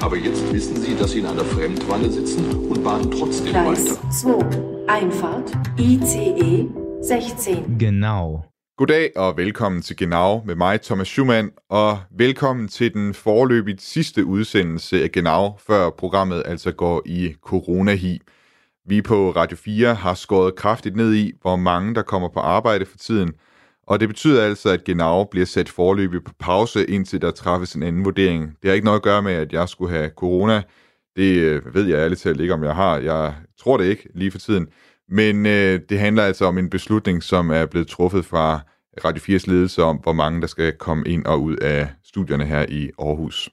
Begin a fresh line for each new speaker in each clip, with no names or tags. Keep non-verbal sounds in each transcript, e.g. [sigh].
Aber jetzt wissen Sie, dass Sie in einer Fremdwanne sitzen und bahnen trotzdem
Gleis
weiter.
2. Einfahrt. ICE 16.
Genau.
Goddag og velkommen til Genau med mig, Thomas Schumann, og velkommen til den forløbigt sidste udsendelse af Genau, før programmet altså går i coronahi. Vi på Radio 4 har skåret kraftigt ned i, hvor mange der kommer på arbejde for tiden, og det betyder altså, at Genau bliver sat forløbig på pause, indtil der træffes en anden vurdering. Det har ikke noget at gøre med, at jeg skulle have corona. Det øh, ved jeg ærligt talt ikke, om jeg har. Jeg tror det ikke lige for tiden. Men øh, det handler altså om en beslutning, som er blevet truffet fra Radio 4's ledelse om, hvor mange der skal komme ind og ud af studierne her i Aarhus.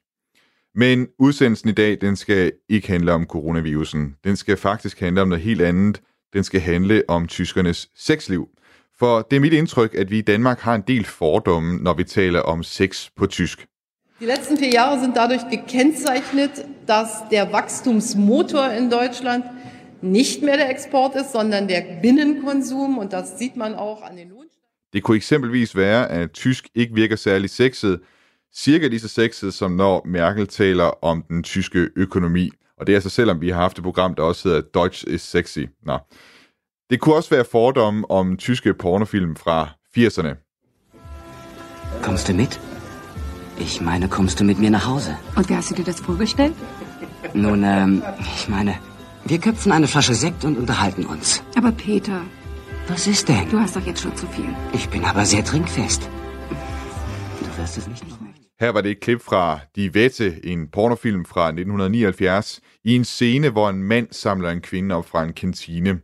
Men udsendelsen i dag, den skal ikke handle om coronavirusen. Den skal faktisk handle om noget helt andet. Den skal handle om tyskernes sexliv. For det er mit indtryk, at vi i Danmark har en del fordomme, når vi taler om sex på tysk.
Die letzten vier Jahre sind dadurch gekennzeichnet, dass der Wachstumsmotor in Deutschland nicht mehr der Export ist, sondern der Binnenkonsum. Und das sieht man auch an den Lohn.
Det kunne eksempelvis være, at tysk ikke virker særlig sexet, cirka lige så sexet, som når Merkel taler om den tyske økonomi. Og det er altså selvom vi har haft et program, der også hedder Deutsch is sexy. Nå. Det kunne også være fordomme om tyske pornofilm fra 80'erne.
Kommst du mit? Ich meine, kommst du mit mir nach Hause?
Und wie hast du dir das vorgestellt?
Nun, ähm, ich meine, wir köpfen eine Flasche Sekt und unterhalten uns.
Aber Peter,
Was ist denn?
du hast doch jetzt schon zu viel.
Ich bin aber sehr trinkfest. Du wirst es nicht nicht möchten.
Her var det et klip fra Die Wette, en pornofilm fra 1979, i en scene, hvor en mand samler en kvinde op fra en kantine.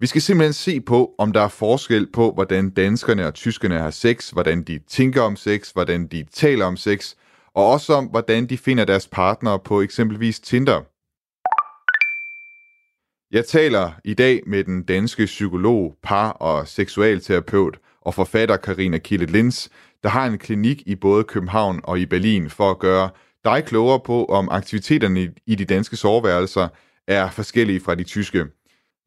Vi skal simpelthen se på, om der er forskel på, hvordan danskerne og tyskerne har sex, hvordan de tænker om sex, hvordan de taler om sex, og også om, hvordan de finder deres partnere på eksempelvis Tinder. Jeg taler i dag med den danske psykolog, par- og seksualterapeut og forfatter Karina Kille Lins, der har en klinik i både København og i Berlin for at gøre dig klogere på, om aktiviteterne i- i de danske soveværelser er forskellige fra de tyske.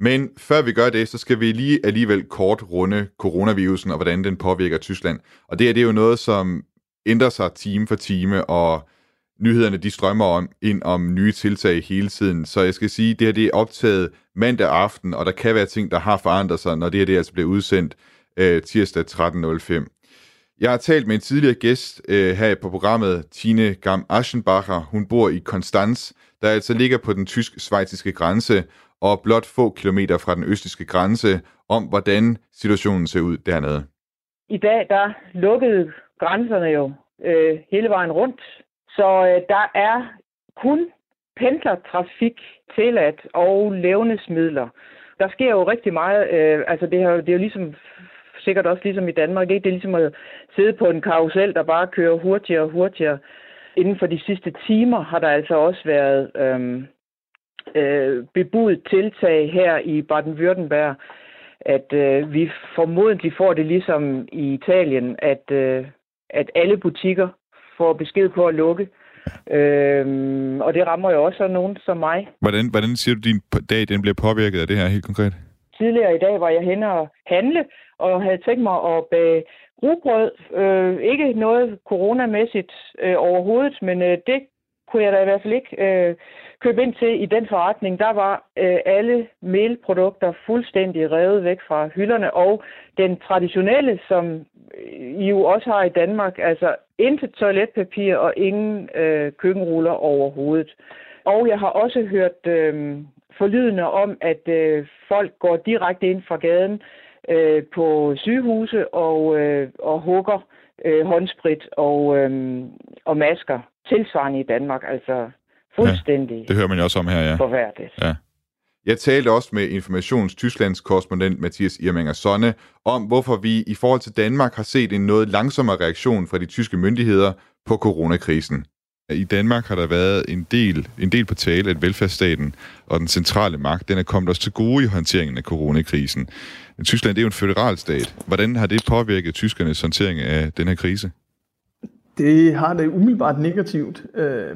Men før vi gør det, så skal vi lige alligevel kort runde coronavirusen og hvordan den påvirker Tyskland. Og det er, det er jo noget, som ændrer sig time for time, og nyhederne de strømmer om, ind om nye tiltag hele tiden. Så jeg skal sige, det her det er optaget mandag aften, og der kan være ting, der har forandret sig, når det her det altså bliver udsendt øh, tirsdag 13.05. Jeg har talt med en tidligere gæst øh, her på programmet, Tine Gam Aschenbacher. Hun bor i Konstanz, der altså ligger på den tysk-svejtiske grænse, og blot få kilometer fra den østiske grænse, om hvordan situationen ser ud dernede.
I dag, der lukkede grænserne jo øh, hele vejen rundt, så øh, der er kun pendlertrafik tilladt og levnedsmidler. Der sker jo rigtig meget, øh, altså det, her, det er jo ligesom, sikkert også ligesom i Danmark, ikke? det er ligesom at sidde på en karusel, der bare kører hurtigere og hurtigere. Inden for de sidste timer har der altså også været øh, øh, bebudet tiltag her i Baden-Württemberg, at øh, vi formodentlig får det ligesom i Italien, at, øh, at alle butikker får besked på at lukke. Øhm, og det rammer jo også nogen som mig.
Hvordan, hvordan siger du, din dag den bliver påvirket af det her helt konkret?
Tidligere i dag var jeg henne og handle, og havde tænkt mig at bage rugbrød. Øh, ikke noget coronamæssigt øh, overhovedet, men øh, det kunne jeg da i hvert fald ikke øh, købe ind til i den forretning. Der var øh, alle melprodukter fuldstændig revet væk fra hylderne, og den traditionelle, som øh, I jo også har i Danmark, altså intet toiletpapir og ingen øh, køkkenruller overhovedet. Og jeg har også hørt øh, forlydende om, at øh, folk går direkte ind fra gaden øh, på sygehuse og, øh, og hugger øh, håndsprit og, øh, og masker tilsvarende i Danmark. Altså fuldstændig
Ja, det hører man jo også om her, ja.
forfærdeligt.
ja. Jeg talte også med Informations Tysklands korrespondent Mathias Irmanger Sonne om, hvorfor vi i forhold til Danmark har set en noget langsommere reaktion fra de tyske myndigheder på coronakrisen. I Danmark har der været en del, en del på tale, at velfærdsstaten og den centrale magt, den er kommet os til gode i håndteringen af coronakrisen. Tyskland det er jo en federal stat. Hvordan har det påvirket tyskernes håndtering af den her krise?
Det har det umiddelbart negativt. Øh,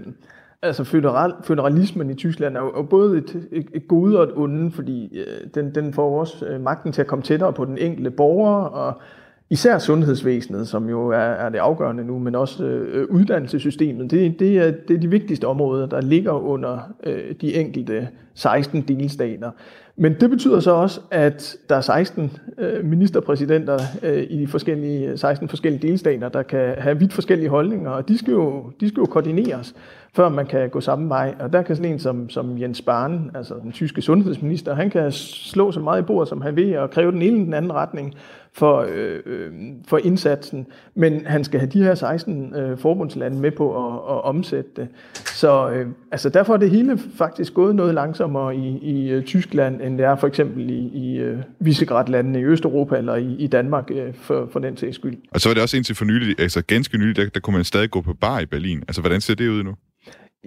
altså federal, federalismen i Tyskland er jo både et, et, et gode og et onde, fordi øh, den, den får også øh, magten til at komme tættere på den enkelte borger, og især sundhedsvæsenet, som jo er, er det afgørende nu, men også øh, uddannelsessystemet. Det, det, er, det er de vigtigste områder, der ligger under øh, de enkelte 16 delstater. Men det betyder så også, at der er 16 øh, ministerpræsidenter øh, i de forskellige, 16 forskellige delstater, der kan have vidt forskellige holdninger, og de skal jo, de skal jo koordineres, før man kan gå samme vej. Og der kan sådan en som, som Jens Spahn, altså den tyske sundhedsminister, han kan slå så meget i bordet, som han vil, og kræve den ene eller den anden retning for, øh, øh, for indsatsen, men han skal have de her 16 øh, forbundslande med på at, at omsætte det. Så øh, altså derfor er det hele faktisk gået noget langsommere i, i øh, Tyskland, end det er for eksempel i, i øh, Visegrad-landene i Østeuropa eller i, i Danmark øh, for, for den sags skyld.
Og så var det også indtil for nylig, altså ganske nylig, der, der kunne man stadig gå på bar i Berlin. Altså hvordan ser det ud nu?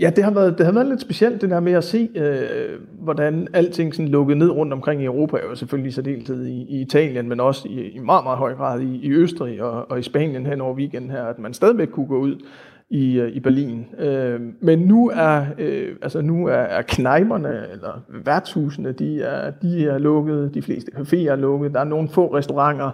Ja, det har, været, det har været lidt specielt, det der med at se, øh, hvordan alting sådan lukket ned rundt omkring i Europa, og selvfølgelig så deltid i, i Italien, men også i, i meget, meget høj grad i, i Østrig og, og i Spanien hen over weekenden her, at man stadigvæk kunne gå ud i, øh, i Berlin. Øh, men nu er, øh, altså nu er, er knejmerne, eller værtshusene, de er, de er lukket, de fleste caféer er lukket, der er nogle få restauranter,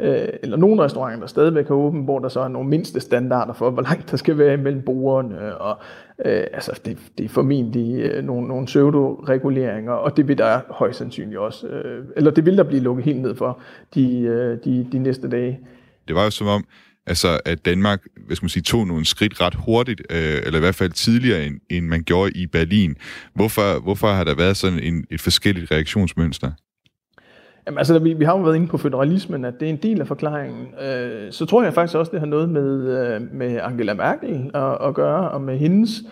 øh, eller nogle restauranter, der stadigvæk er åbent, hvor der så er nogle mindste standarder for, hvor langt der skal være imellem bordene, og øh, altså det, det er formentlig øh, nogle, nogle pseudo-reguleringer, og det vil der højst sandsynligt også, øh, eller det vil der blive lukket helt ned for de, øh, de, de næste dage.
Det var jo som om, altså at Danmark, hvad skal man sige, tog nogle skridt ret hurtigt, øh, eller i hvert fald tidligere, end, end man gjorde i Berlin. Hvorfor, hvorfor har der været sådan en, et forskelligt reaktionsmønster?
Jamen, altså, vi, vi har jo været inde på federalismen, at det er en del af forklaringen. Øh, så tror jeg faktisk også, det har noget med, øh, med Angela Merkel at, at gøre, og med hendes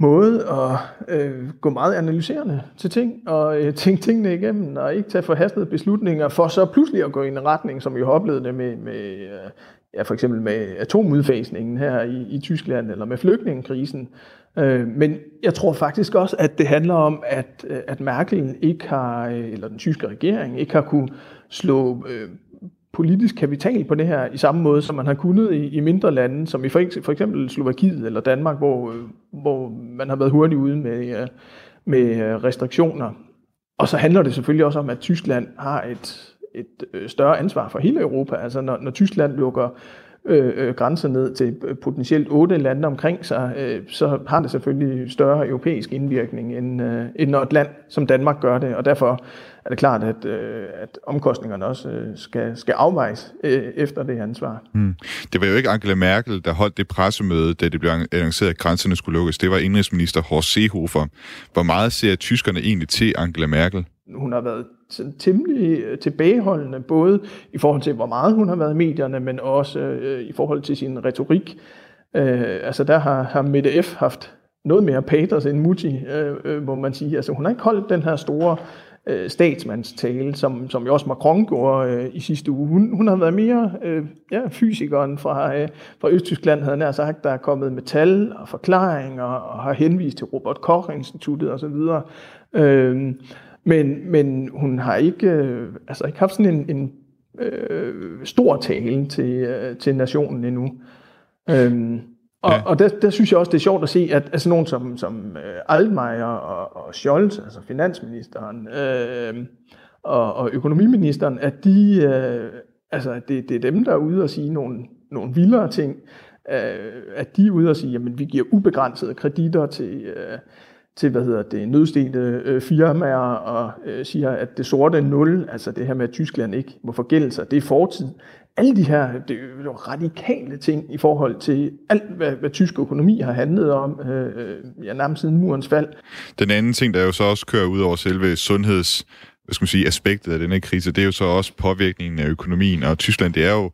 måde at øh, gå meget analyserende til ting, og øh, tænke tingene igennem, og ikke tage forhastede beslutninger, for så pludselig at gå i en retning, som vi har oplevet det med, med øh, ja, for eksempel med atomudfasningen her i, i Tyskland, eller med flygtningekrisen. Øh, men jeg tror faktisk også, at det handler om, at, øh, at Merkel ikke har, øh, eller den tyske regering ikke har kunne slå øh, politisk kapital på det her i samme måde, som man har kunnet i, i mindre lande, som i for, for eksempel Slovakiet eller Danmark, hvor, øh, hvor man har været hurtigt ude med, med restriktioner. Og så handler det selvfølgelig også om, at Tyskland har et, et større ansvar for hele Europa. Altså når, når Tyskland lukker øh, øh, grænser ned til potentielt otte lande omkring sig, øh, så har det selvfølgelig større europæisk indvirkning, end, øh, end når et land som Danmark gør det. Og derfor er det klart, at, øh, at omkostningerne også øh, skal, skal afvejes øh, efter det ansvar.
Hmm. Det var jo ikke Angela Merkel, der holdt det pressemøde, da det blev annonceret, at grænserne skulle lukkes. Det var indrigsminister Horst Seehofer. Hvor meget ser tyskerne egentlig til Angela Merkel?
Hun har været temmelig øh, tilbageholdende, både i forhold til, hvor meget hun har været i medierne, men også øh, i forhold til sin retorik. Øh, altså der har, har Mette F. haft noget mere paters end Mutti, øh, øh, må man sige. Altså hun har ikke holdt den her store øh, statsmandstale, som, som jo også Macron gjorde øh, i sidste uge. Hun, hun har været mere øh, ja, fysikeren fra, øh, fra Østtyskland, havde nær sagt, der er kommet med tal og forklaringer, og har henvist til Robert Koch-instituttet osv. Øh, men, men hun har ikke, øh, altså ikke haft sådan en, en øh, stor tale til, øh, til nationen endnu. Øhm, og, ja. og der, der synes jeg også, det er sjovt at se, at altså nogen som, som øh, Altmaier og, og Scholz, altså finansministeren, øh, og, og økonomiministeren, at de, øh, altså det, det er dem, der er ude og sige nogle, nogle vildere ting, øh, at de er ude og sige, jamen vi giver ubegrænsede kreditter til, øh, til hvad hedder det, nødstede øh, firmaer og øh, siger, at det sorte nul, altså det her med, at Tyskland ikke må forgælde sig, det er fortid. Alle de her det er jo radikale ting i forhold til alt, hvad, hvad tysk økonomi har handlet om, øh, øh, ja, nærmest siden murens fald.
Den anden ting, der jo så også kører ud over selve sundheds hvad skal man sige, aspektet af denne krise, det er jo så også påvirkningen af økonomien, og Tyskland, det er jo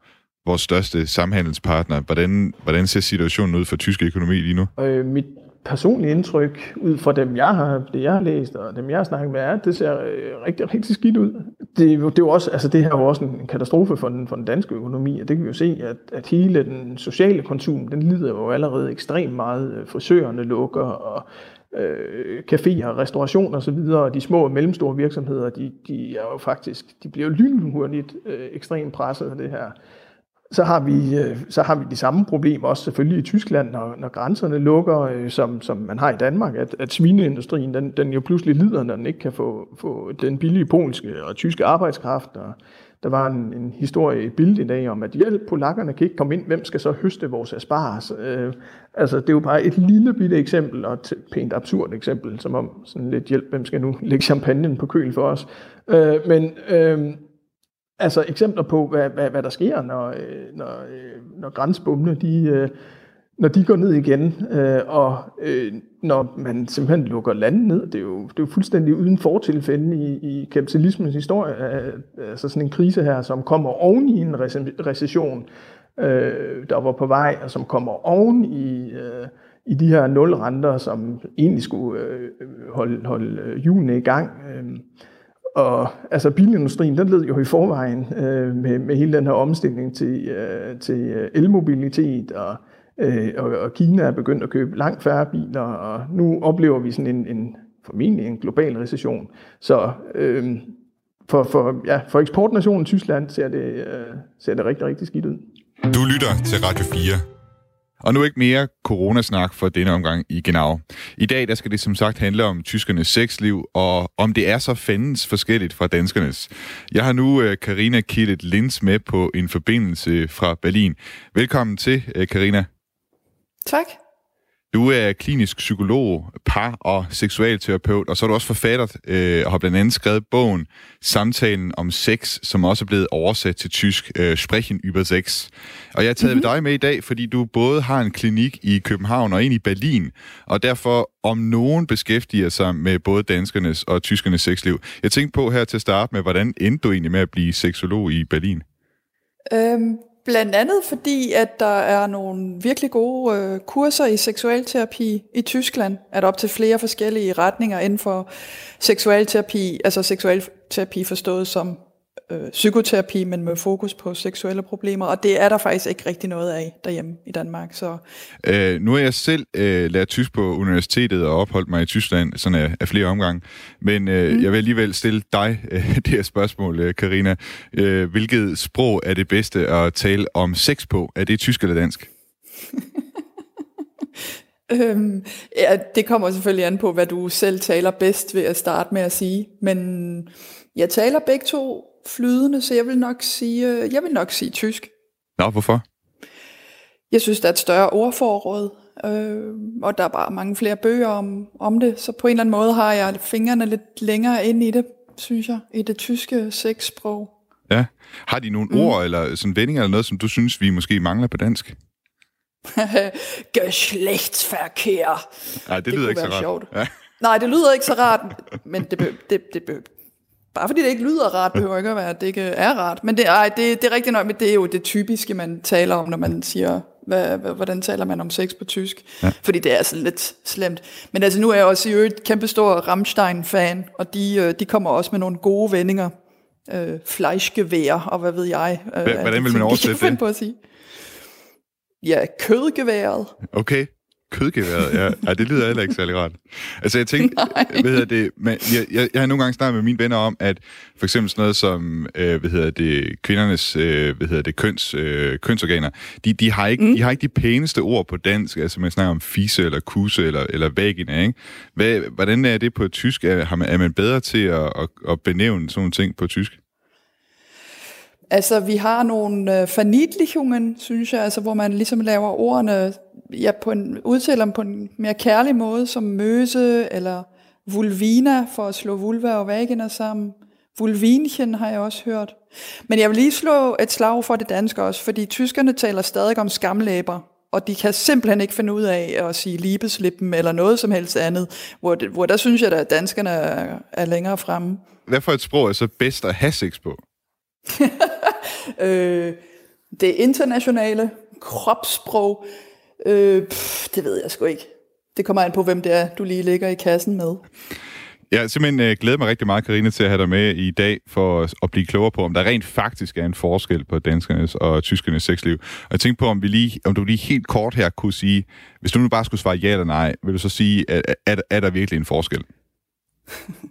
vores største samhandelspartner. Hvordan, hvordan ser situationen ud for tysk økonomi lige nu?
Øh, mit personlige indtryk, ud fra dem, jeg har, det jeg har læst, og dem, jeg har snakket med, er, at det ser øh, rigtig, rigtig skidt ud. Det, det, er jo også, altså det her er jo også en katastrofe for den, for den danske økonomi, og det kan vi jo se, at, at hele den sociale konsum, den lider jo allerede ekstremt meget. Øh, frisørerne lukker, og øh, caféer, restaurationer osv., og de små og mellemstore virksomheder, de, de er jo faktisk, de bliver jo lynhurtigt øh, ekstremt presset af det her. Så har, vi, øh, så har vi de samme problemer også selvfølgelig i Tyskland, når, når grænserne lukker, øh, som, som man har i Danmark, at, at svineindustrien, den, den jo pludselig lider, når den ikke kan få, få den billige polske og tyske arbejdskraft. Og der var en, en historie i Bild i dag om, at hjælp, polakkerne kan ikke komme ind, hvem skal så høste vores asparges? Øh, altså, det er jo bare et lille bitte eksempel, og et pænt absurd eksempel, som om sådan lidt hjælp, hvem skal nu lægge champagnen på køl for os? Øh, men... Øh, altså eksempler på, hvad, hvad, hvad der sker, når, øh, når, øh, når grænsbommene, de, øh, når de går ned igen, og når man simpelthen lukker landet ned. Det er jo, det er jo fuldstændig uden fortilfælde i, i kapitalismens historie, altså sådan en krise her, som kommer oven i en recession, der var på vej, og som kommer oven i... I de her nulrenter, som egentlig skulle holde, holde øh, hjulene i gang. Øh, og altså bilindustrien, den led jo i forvejen øh, med, med hele den her omstilling til, øh, til øh, elmobilitet, og, øh, og, og Kina er begyndt at købe langt færre biler, og nu oplever vi sådan en, en formentlig en global recession. Så øh, for, for, ja, for eksportnationen Tyskland ser det, øh, ser det rigtig, rigtig skidt ud.
Du lytter til Radio 4.
Og nu ikke mere coronasnak for denne omgang i Genau. I dag der skal det som sagt handle om tyskernes sexliv, og om det er så fandens forskelligt fra danskernes. Jeg har nu uh, Karina Killet Linds med på en forbindelse fra Berlin. Velkommen til, uh, Karina.
Tak.
Du er klinisk psykolog, par- og seksualterapeut, og så er du også forfatter øh, og har blandt andet skrevet bogen Samtalen om sex, som også er blevet oversat til tysk, øh, Sprechen über Sex. Og jeg har taget mm-hmm. dig med i dag, fordi du både har en klinik i København og en i Berlin, og derfor om nogen beskæftiger sig med både danskernes og tyskernes sexliv. Jeg tænkte på her til at starte med, hvordan endte du egentlig med at blive seksolog i Berlin?
Øhm, blandt andet fordi, at der er nogle virkelig gode øh, kurser i seksualterapi i Tyskland, at op til flere forskellige retninger inden for seksualterapi, altså seksualterapi forstået som øh, psykoterapi, men med fokus på seksuelle problemer, og det er der faktisk ikke rigtig noget af derhjemme i Danmark. Så.
Øh, nu er jeg selv øh, lært tysk på universitetet og opholdt mig i Tyskland sådan af, af flere omgange, men øh, mm. jeg vil alligevel stille dig øh, [laughs] det her spørgsmål, øh, Karina. Øh, hvilket sprog er det bedste at tale om sex på? Er det tysk eller dansk? [laughs]
Øhm, ja, det kommer selvfølgelig an på, hvad du selv taler bedst ved at starte med at sige, men jeg taler begge to flydende, så jeg vil nok sige, øh, jeg vil nok sige tysk.
Nå, hvorfor?
Jeg synes, der er et større ordforråd, øh, og der er bare mange flere bøger om, om det, så på en eller anden måde har jeg fingrene lidt længere ind i det, synes jeg, i det tyske sexsprog.
Ja. Har de nogle mm. ord eller sådan vendinger eller noget, som du synes, vi måske mangler på dansk? [laughs]
Geschlechtsverkehr.
Nej, det, det lyder ikke så rart.
Sjovt. Ja. Nej, det lyder ikke så rart, men det, be, det, det, be, bare fordi det ikke lyder rart, behøver ikke at være, at det ikke er rart. Men det, ej, det, det er rigtigt nok, men det er jo det typiske, man taler om, når man siger, hvad, hvordan taler man om sex på tysk. Ja. Fordi det er altså lidt slemt. Men altså nu er jeg også i øvrigt kæmpestor Rammstein-fan, og de, de kommer også med nogle gode vendinger. Øh, Fleischgevær, og hvad ved jeg.
Øh, hvordan vil man oversætte det?
På at sige. Ja, kødgeværet.
Okay. Kødgeværet, ja. ja. det lyder heller ikke særlig rart. Altså, jeg tænkte, [laughs] hvad hedder det, men jeg, jeg, jeg har nogle gange snakket med mine venner om, at for eksempel sådan noget som, øh, hvad hedder det, kvindernes, øh, hvad hedder det, køns, øh, kønsorganer, de, de, har ikke, mm. de har ikke de pæneste ord på dansk, altså man snakker om fise, eller kusse, eller, eller vagina, ikke? Hvad, hvordan er det på tysk? Er, har man, er man bedre til at, at, at benævne sådan nogle ting på tysk?
Altså, vi har nogle øh, fornidlichungen, synes jeg, altså, hvor man ligesom laver ordene, ja, på en, udtaler dem på en mere kærlig måde, som møse, eller vulvina, for at slå vulva og vagina sammen. Vulvinchen har jeg også hørt. Men jeg vil lige slå et slag for det danske også, fordi tyskerne taler stadig om skamlæber, og de kan simpelthen ikke finde ud af at sige libeslippen eller noget som helst andet, hvor, det, hvor der synes jeg, at danskerne er, er længere fremme.
Hvad for et sprog er så bedst at have sex på? [laughs]
øh, det internationale kropssprog, øh, pff, det ved jeg sgu ikke. Det kommer an på, hvem det er, du lige ligger i kassen med.
Jeg har simpelthen uh, glædet mig rigtig meget, Karina, til at have dig med i dag for at, at blive klogere på, om der rent faktisk er en forskel på danskernes og tyskernes sexliv. Og jeg tænkte på, om, vi lige, om du lige helt kort her kunne sige, hvis du nu bare skulle svare ja eller nej, vil du så sige, at, er, er der virkelig en forskel?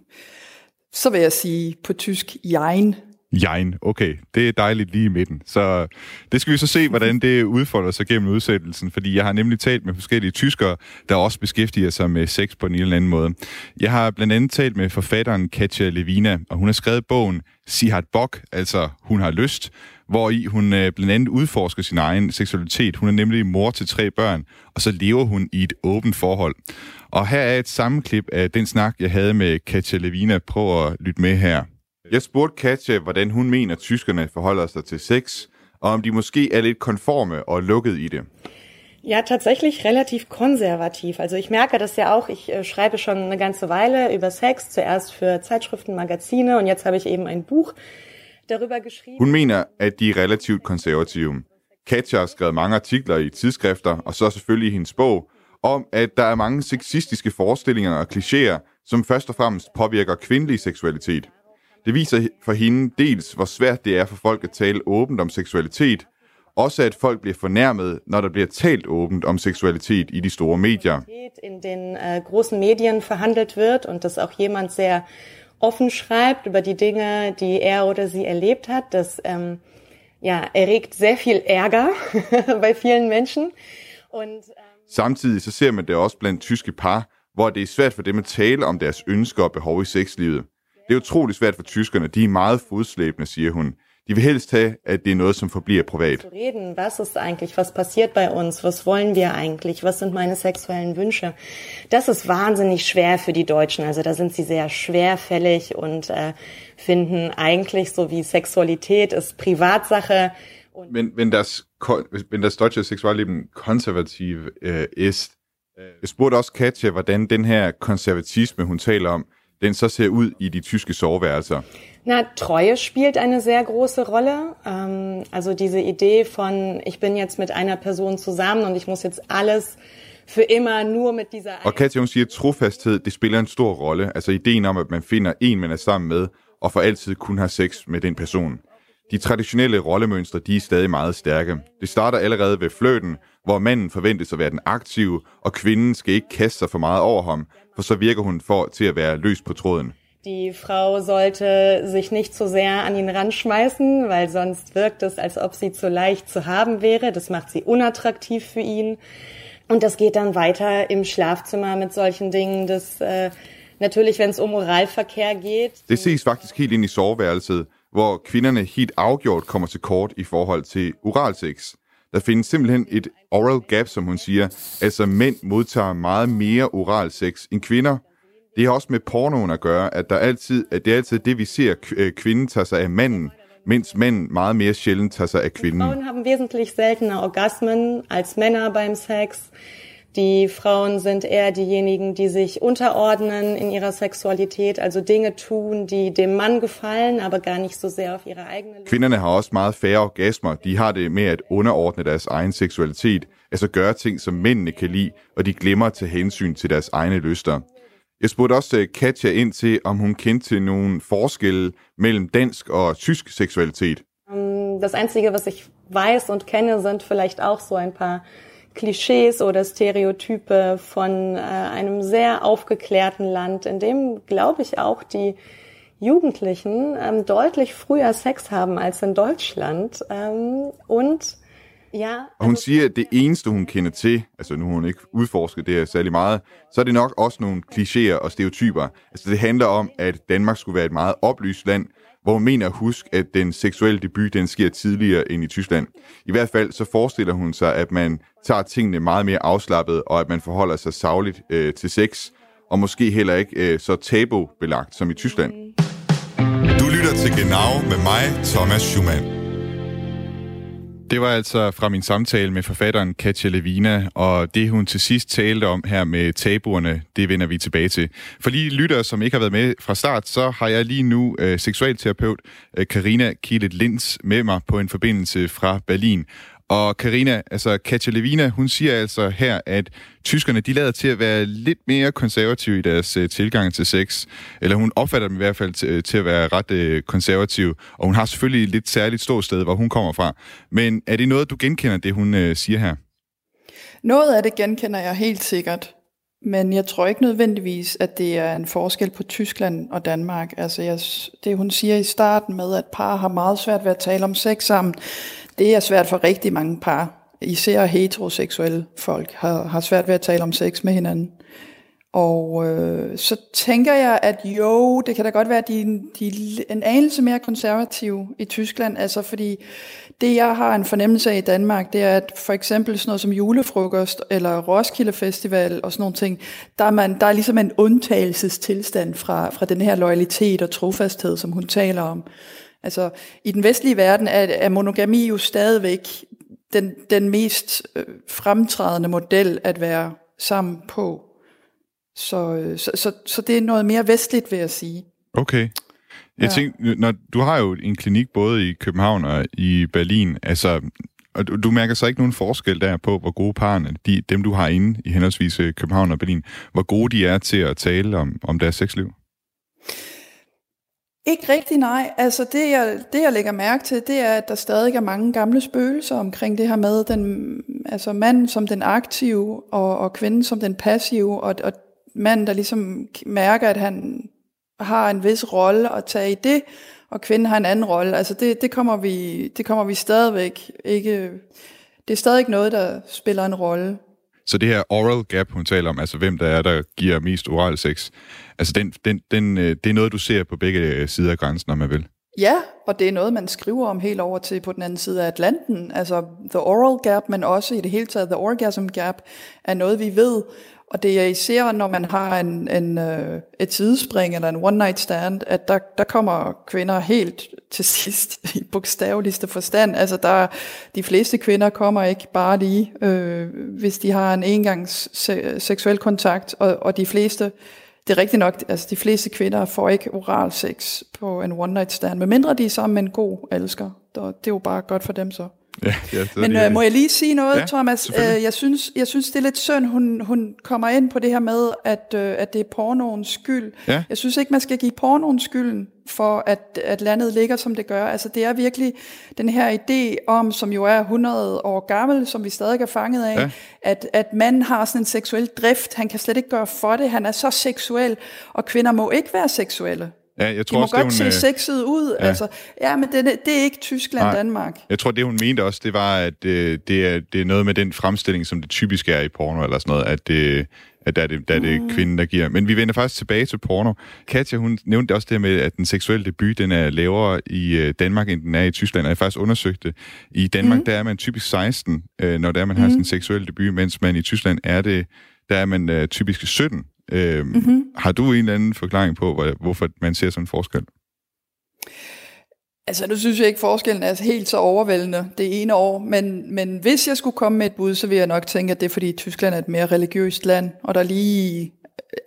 [laughs]
så vil jeg sige på tysk, jein.
Jein, okay. Det er dejligt lige i midten. Så øh, det skal vi så se, hvordan det udfolder sig gennem udsættelsen, fordi jeg har nemlig talt med forskellige tyskere, der også beskæftiger sig med sex på en eller anden måde. Jeg har blandt andet talt med forfatteren Katja Levina, og hun har skrevet bogen Sie hat Bock, altså Hun har lyst, hvor i hun øh, blandt andet udforsker sin egen seksualitet. Hun er nemlig mor til tre børn, og så lever hun i et åbent forhold. Og her er et sammenklip af den snak, jeg havde med Katja Levina. Prøv at lytte med her. Jeg spurgte Katja, hvordan hun mener, at tyskerne forholder sig til sex, og om de måske er lidt konforme og lukket i det.
Ja, tatsächlich relativ konservativ. Also ich merke das ja auch. Ich äh, schreibe schon eine ganze Weile über Sex, zuerst für Zeitschriften, Magazine und jetzt habe ich eben ein Buch darüber geschrieben.
Hun mener, at de er relativt konservative. Katja har skrevet mange artikler i tidsskrifter, og så selvfølgelig i hendes bog, om at der er mange sexistiske forestillinger og klichéer, som først og fremmest påvirker kvindelig seksualitet. Det viser for hende dels, hvor svært det er for folk at tale åbent om seksualitet, også at folk bliver fornærmet, når der bliver talt åbent om seksualitet i de store medier.
In den uh, großen Medien verhandelt wird und dass auch jemand sehr offen schreibt über die Dinge, die er oder sie erlebt hat, das ähm, ja, erregt sehr viel Ärger [laughs] bei vielen Menschen. Und, ähm,
Samtidig så ser man det også blandt tyske par, hvor det er svært for dem at tale om deres ønsker og behov i sexlivet. Det er utrolig svært for tyskerne. De er meget fodslæbende, siger hun. De vil helst have, at det er noget, som forbliver privat.
Reden, was ist eigentlich, was passiert bei uns, was wollen wir eigentlich, was sind meine sexuellen Wünsche. Das ist wahnsinnig schwer für die Deutschen. Also da sind sie sehr schwerfällig und äh, finden eigentlich so wie Sexualität ist Privatsache.
Wenn, wenn, das, wenn das deutsche Sexualleben konservativ äh, ist, jeg spurgte også Katja, hvordan den her konservatisme, hun taler om, den så ser ud i de tyske soveværelser?
Na, Treue spielt eine sehr große Rolle. Ähm, also diese Idee von, ich bin jetzt mit einer Person zusammen und ich muss jetzt alles für immer nur mit dieser...
Og Katja, hun siger, at trofasthed, det spiller en stor rolle. Altså ideen om, at man finder en, man er sammen med, og for altid kun har sex med den person. De traditionelle rollemønstre, de er stadig meget stærke. Det starter allerede ved fløten, hvor manden forventes at være den aktive, og kvinden skal ikke kaste sig for meget over ham, for så virker hun for til at være løs på tråden.
Die Frau sollte sich nicht zu sehr an ihn ranschmeißen, weil sonst wirkt es, als ob sie zu leicht zu haben wäre. Das macht sie unattraktiv für ihn. Und das geht dann weiter im Schlafzimmer mit solchen Dingen, dass äh, natürlich, wenn es um Oralverkehr geht.
Det ses faktisk helt ind i soveværelset, hvor kvinderne helt afgjort kommer til kort i forhold til oralsex. Der findes simpelthen et oral gap, som hun siger. Altså mænd modtager meget mere oral sex end kvinder. Det har også med pornoen at gøre, at, der altid, at det er altid det, vi ser, øh, kvinden tager sig af manden, mens mænd meget mere sjældent tager sig af kvinden.
Frauen haben wesentlich seltener Orgasmen als Männer beim Sex. Die Frauen sind eher diejenigen, die sich unterordnen in ihrer Sexualität, also Dinge tun, die dem Mann gefallen, aber gar nicht so sehr auf ihre Lust.
Kvinderne har også meget færre orgasmer. De har det med at underordne deres egen seksualitet, altså gøre ting, som mændene kan lide, og de glemmer at tage hensyn til deres egne lyster. Jeg spurgte også øh, Katja ind til, om hun kendte til nogle forskelle mellem dansk og tysk seksualitet.
Das Einzige, was ich weiß und kenne, sind vielleicht auch so ein paar Klischees oder Stereotype von äh, einem sehr aufgeklärten Land, in dem, glaube ich, auch die Jugendlichen ähm, deutlich früher Sex haben als in Deutschland. Ähm, und ja,
og hun siger, at det eneste, hun kender til, altså nu har hun ikke udforsket det særlig meget, så er det nok også nogle klichéer og stereotyper. Altså det handler om, at Danmark skulle være et meget oplyst land, hvor hun mener at huske, at den seksuelle debut, den sker tidligere end i Tyskland. I hvert fald så forestiller hun sig, at man tager tingene meget mere afslappet, og at man forholder sig savligt øh, til sex, og måske heller ikke øh, så tabubelagt som i Tyskland.
Du lytter til Genau med mig, Thomas Schumann.
Det var altså fra min samtale med forfatteren Katja Levina, og det hun til sidst talte om her med tabuerne, det vender vi tilbage til. For lige lyttere, som ikke har været med fra start, så har jeg lige nu øh, seksualterapeut øh, Karina Kielet Linds med mig på en forbindelse fra Berlin. Og Karina, altså Katja Levina, hun siger altså her, at tyskerne de lader til at være lidt mere konservative i deres øh, tilgang til sex. Eller hun opfatter dem i hvert fald til, øh, til at være ret øh, konservative. Og hun har selvfølgelig et lidt særligt stort sted, hvor hun kommer fra. Men er det noget, du genkender, det hun øh, siger her?
Noget af det genkender jeg helt sikkert. Men jeg tror ikke nødvendigvis, at det er en forskel på Tyskland og Danmark. Altså jeg, det hun siger i starten med, at par har meget svært ved at tale om sex sammen, det er svært for rigtig mange par. Især heteroseksuelle folk har, har svært ved at tale om sex med hinanden. Og øh, så tænker jeg, at jo, det kan da godt være, at de, de er en anelse mere konservative i Tyskland. Altså fordi det, jeg har en fornemmelse af i Danmark, det er, at for eksempel sådan noget som julefrokost eller Roskilde Festival og sådan nogle ting, der er, man, der er ligesom en undtagelsestilstand fra, fra den her loyalitet og trofasthed, som hun taler om. Altså i den vestlige verden er, er monogami jo stadigvæk den, den mest øh, fremtrædende model at være sammen på. Så, øh, så, så, så det er noget mere vestligt, vil jeg sige.
Okay. Jeg ja. tænker, når, du har jo en klinik både i København og i Berlin, altså, og du, du mærker så ikke nogen forskel der på, hvor gode parerne, de, dem du har inde i henholdsvis øh, København og Berlin, hvor gode de er til at tale om, om deres sexliv?
Ikke rigtig nej. Altså det jeg, det, jeg lægger mærke til, det er, at der stadig er mange gamle spøgelser omkring det her med den, altså manden som den aktive, og, og kvinden som den passive, og, og manden, der ligesom mærker, at han har en vis rolle at tage i det, og kvinden har en anden rolle. Altså det, det, kommer vi, det kommer vi stadigvæk ikke... Det er stadig ikke noget, der spiller en rolle.
Så det her oral gap, hun taler om, altså hvem der er, der giver mest oral sex, altså den, den, den, øh, det er noget, du ser på begge sider af grænsen, om man vil?
Ja, og det er noget, man skriver om helt over til på den anden side af Atlanten. Altså the oral gap, men også i det hele taget the orgasm gap, er noget, vi ved. Og det er især, når man har en, en, øh, et sidespring eller en one night stand, at der, der kommer kvinder helt til sidst [laughs] i bogstaveligste forstand. Altså der, de fleste kvinder kommer ikke bare lige, øh, hvis de har en engangs se, seksuel kontakt, og, og de fleste, det er rigtigt nok, altså de fleste kvinder får ikke oral sex på en one night stand, medmindre de er sammen med en god elsker. Det er jo bare godt for dem så.
Ja, ja,
Men øh, må jeg lige sige noget, ja, Thomas? Øh, jeg, synes, jeg synes, det er lidt synd, hun, hun kommer ind på det her med, at, øh, at det er pornoens skyld.
Ja.
Jeg synes ikke, man skal give pornoens skylden for, at, at landet ligger, som det gør. Altså, det er virkelig den her idé om, som jo er 100 år gammel, som vi stadig er fanget af, ja. at, at manden har sådan en seksuel drift. Han kan slet ikke gøre for det. Han er så seksuel, og kvinder må ikke være seksuelle.
Ja, jeg tror
de må
også,
godt
det, hun,
se sexet ud. Ja. Altså, ja, men det, det er ikke Tyskland Nej. Danmark.
Jeg tror, det hun mente også, det var, at øh, det, er, det er noget med den fremstilling, som det typisk er i porno, eller sådan noget, at det, at der er det, der er det mm. kvinden, der giver. Men vi vender faktisk tilbage til porno. Katja, hun nævnte også det med, at den seksuelle debut, den er lavere i øh, Danmark, end den er i Tyskland, og jeg faktisk undersøgt det. I Danmark, mm. der er man typisk 16, øh, når der man mm. har sådan en seksuel debut, mens man i Tyskland er det, der er man øh, typisk 17. Øh, mm-hmm. Har du en eller anden forklaring på, hvor, hvorfor man ser sådan en forskel?
Altså, nu synes jeg ikke, forskellen er helt så overvældende det ene år, men, men hvis jeg skulle komme med et bud, så vil jeg nok tænke, at det er fordi Tyskland er et mere religiøst land, og der lige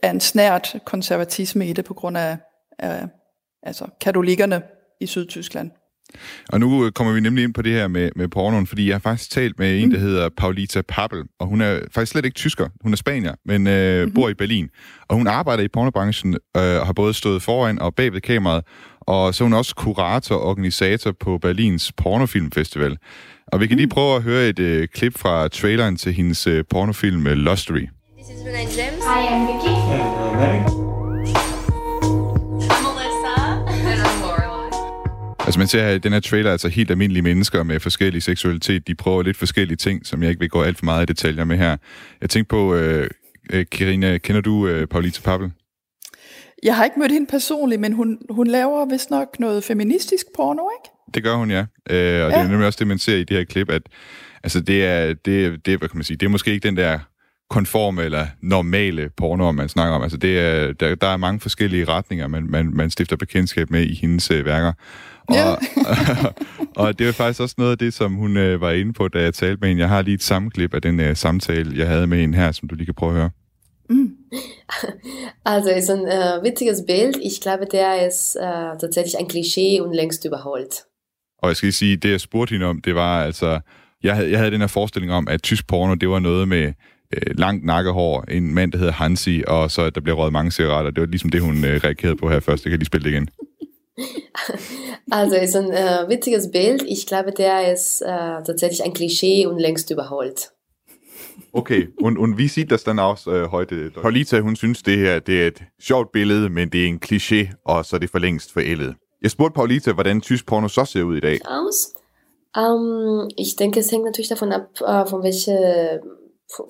er en snært konservatisme i det på grund af, af altså, katolikkerne i Sydtyskland.
Og nu øh, kommer vi nemlig ind på det her med, med pornoen, fordi jeg har faktisk talt med en, der mm. hedder Paulita Pappel, og hun er faktisk slet ikke tysker, hun er spanier, men øh, mm-hmm. bor i Berlin. Og hun arbejder i pornobranchen øh, og har både stået foran og bag ved kameraet, og så er hun også kurator og organisator på Berlins Pornofilmfestival. Og vi kan lige mm. prøve at høre et øh, klip fra traileren til hendes øh, pornofilm øh, Lustery. This is Renee James. Hi, I'm Vicky. Yeah, Altså man ser her i den her trailer, altså helt almindelige mennesker med forskellig seksualitet, de prøver lidt forskellige ting, som jeg ikke vil gå alt for meget i detaljer med her. Jeg tænkte på, øh, øh, Karina, kender du øh, Paulita Pappel?
Jeg har ikke mødt hende personligt, men hun, hun laver vist nok noget feministisk porno, ikke?
Det gør hun, ja. Øh, og ja. det er nemlig også det, man ser i det her klip, at altså, det, er, det, det, hvad kan man sige, det er måske ikke den der konforme eller normale porno, man snakker om. Altså det er, der, der er mange forskellige retninger, man, man, man stifter bekendtskab med i hendes øh, værker. Og, ja. [laughs] og det er faktisk også noget af det, som hun øh, var inde på, da jeg talte med hende. Jeg har lige et sammenklip af den øh, samtale, jeg havde med hende her, som du lige kan prøve at høre. Mm. [laughs]
Also ist ein äh, witziges Bild. Ich glaube, der ist äh, tatsächlich ein Klischee und längst überholt.
Og jeg skal sige, det jeg spurgte hende om, det var altså, Jeg havde, jeg havde den her forestilling om, at tysk porno, det var noget med øh, langt nakkehår, en mand, der hedder Hansi, og så der bliver røget mange cigaretter. Det var ligesom det, hun øh, reagerede på her først. Jeg kan lige spille det igen. [laughs]
Also ist ein äh, witziges Bild. Ich glaube, der ist äh, tatsächlich ein Klischee und längst überholt.
Okay, und, und wie sieht das dann aus äh, heute? Paulita, hun synes, det her det er et sjovt billede, men det er en kliché, og så er det for længst forældet. Jeg spurgte Paulita, hvordan tysk porno så ser ud i dag.
Aus? Ähm, ich denke, es hängt natürlich davon ab, äh, von welche